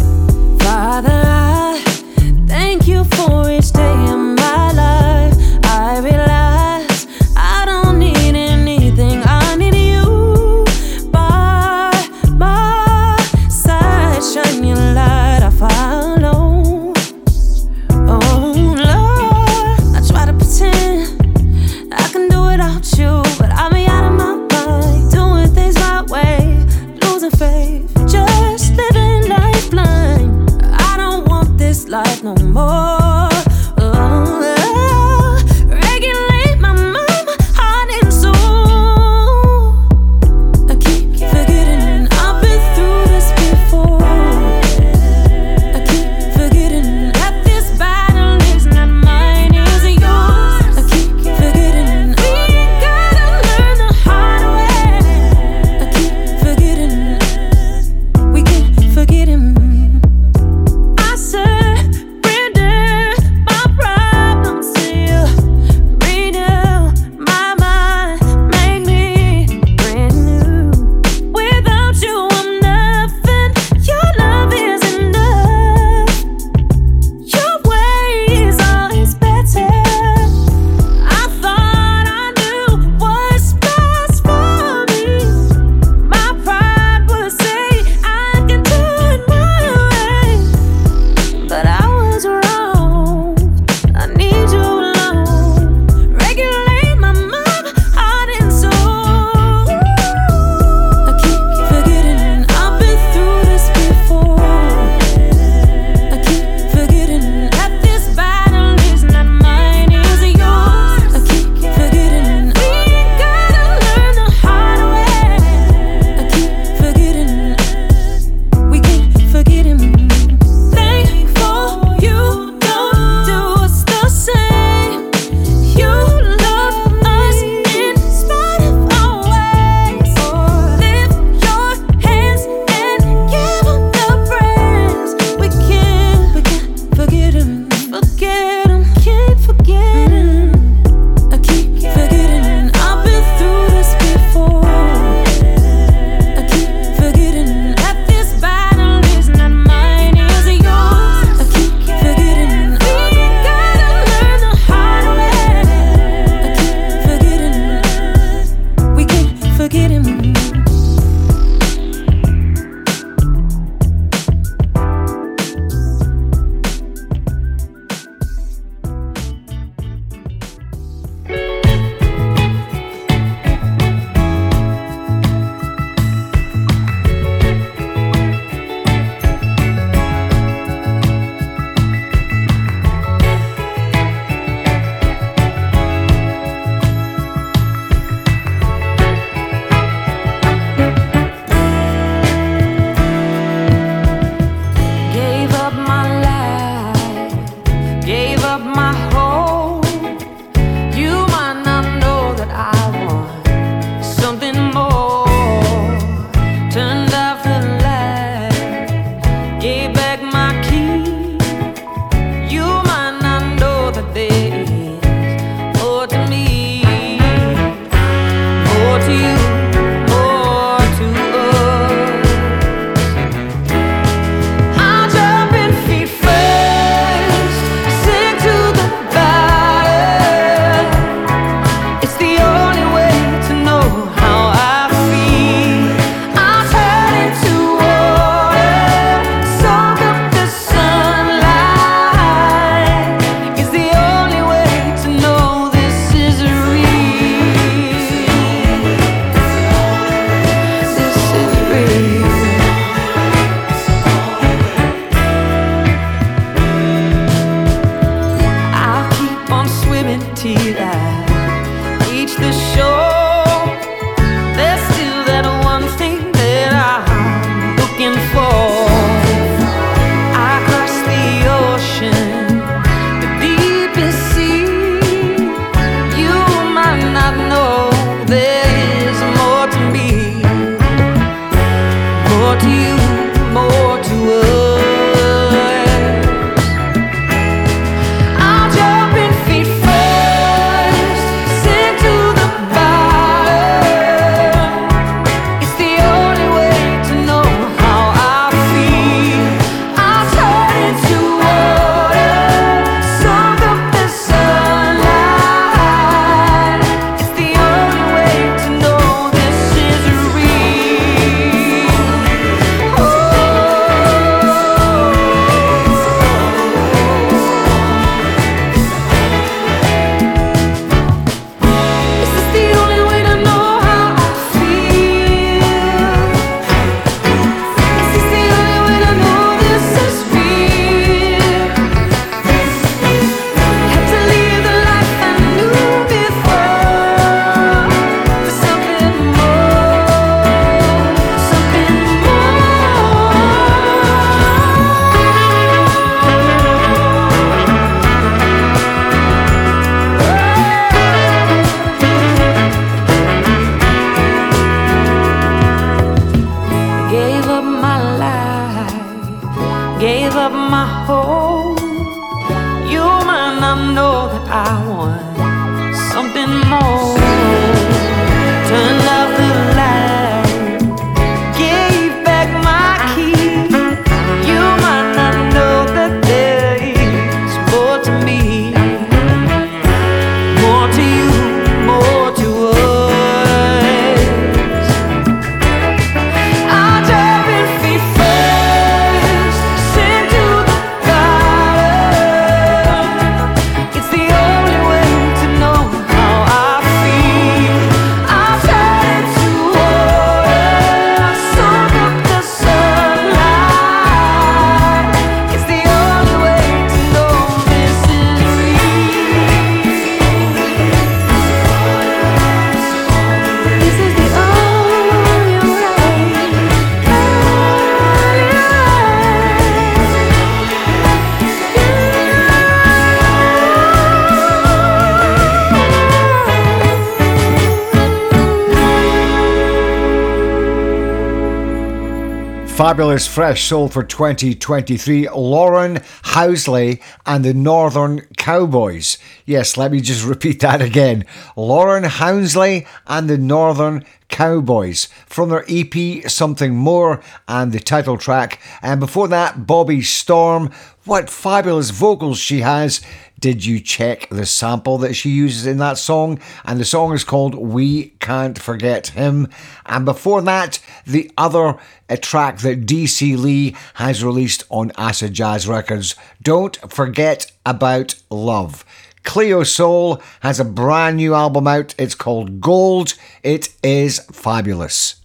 Speaker 7: Fabulous fresh soul for 2023, Lauren Housley and the Northern Cowboys. Yes, let me just repeat that again. Lauren Housley and the Northern Cowboys from their EP Something More and the title track. And before that, Bobby Storm. What fabulous vocals she has. Did you check the sample that she uses in that song? And the song is called We Can't Forget Him. And before that, the other track that Dee C. Lee has released on Acid Jazz Records. Don't forget about love. Cleo Sol has a brand new album out. It's called Gold. It is fabulous.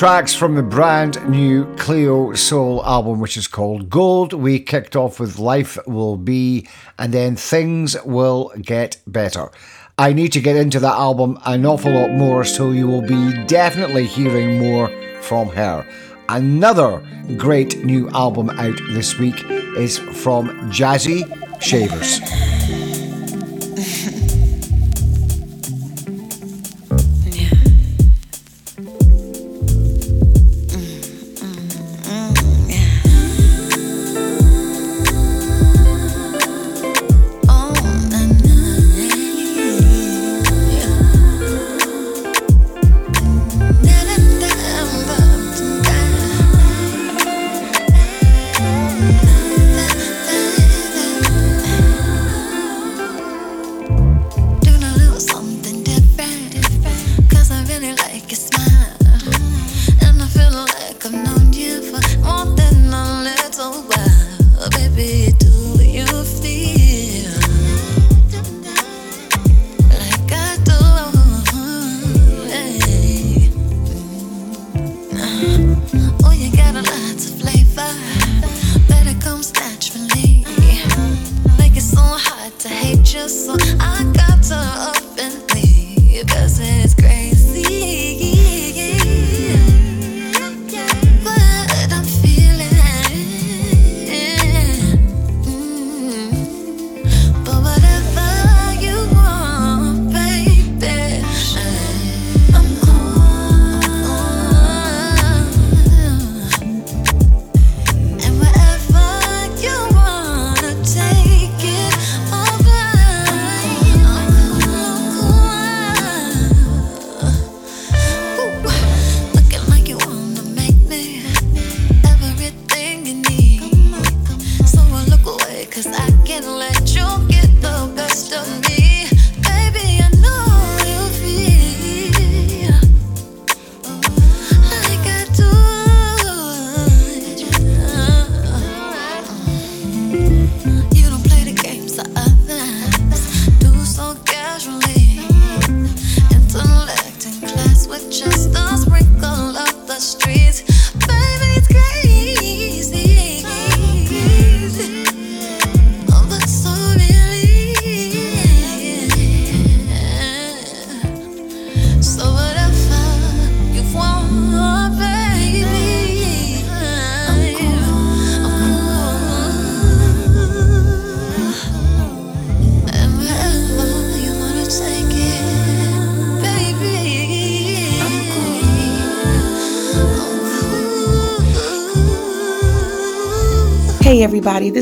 Speaker 4: Tracks from the brand new Cleo Sol album, which is called Gold. We kicked off with Life Will Be, and then Things Will Get Better. I need to get into that album an awful lot more, so you will be definitely hearing more from her. Another great new album out this week is from Jazzy Shavers.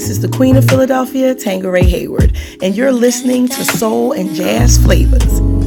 Speaker 11: This is the Queen of Philadelphia, Tangeray Hayward, and you're listening to Soul and Jazz
Speaker 12: Flavas.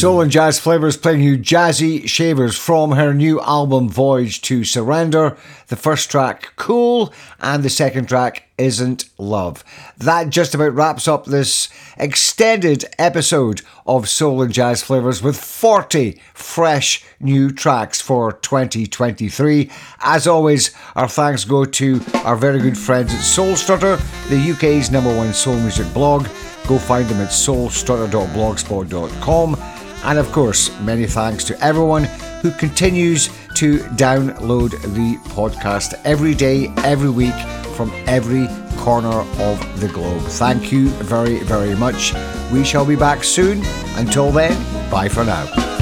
Speaker 4: Soul and Jazz Flavas playing you Jazzy Shavers from her new album Voyage to Surrender. The first track, Cool, and the second track, Isn't Love. That just about wraps up this extended episode of Soul and Jazz Flavas with 40 fresh new tracks for 2023. As always, our thanks go to our very good friends at Soul Strutter, the UK's number one soul music blog. Go find them at soulstrutter.blogspot.com. And of course, many thanks to everyone who continues to download the podcast every day, every week, from every corner of the globe. Thank you very, very much. We shall be back soon. Until then, bye for now.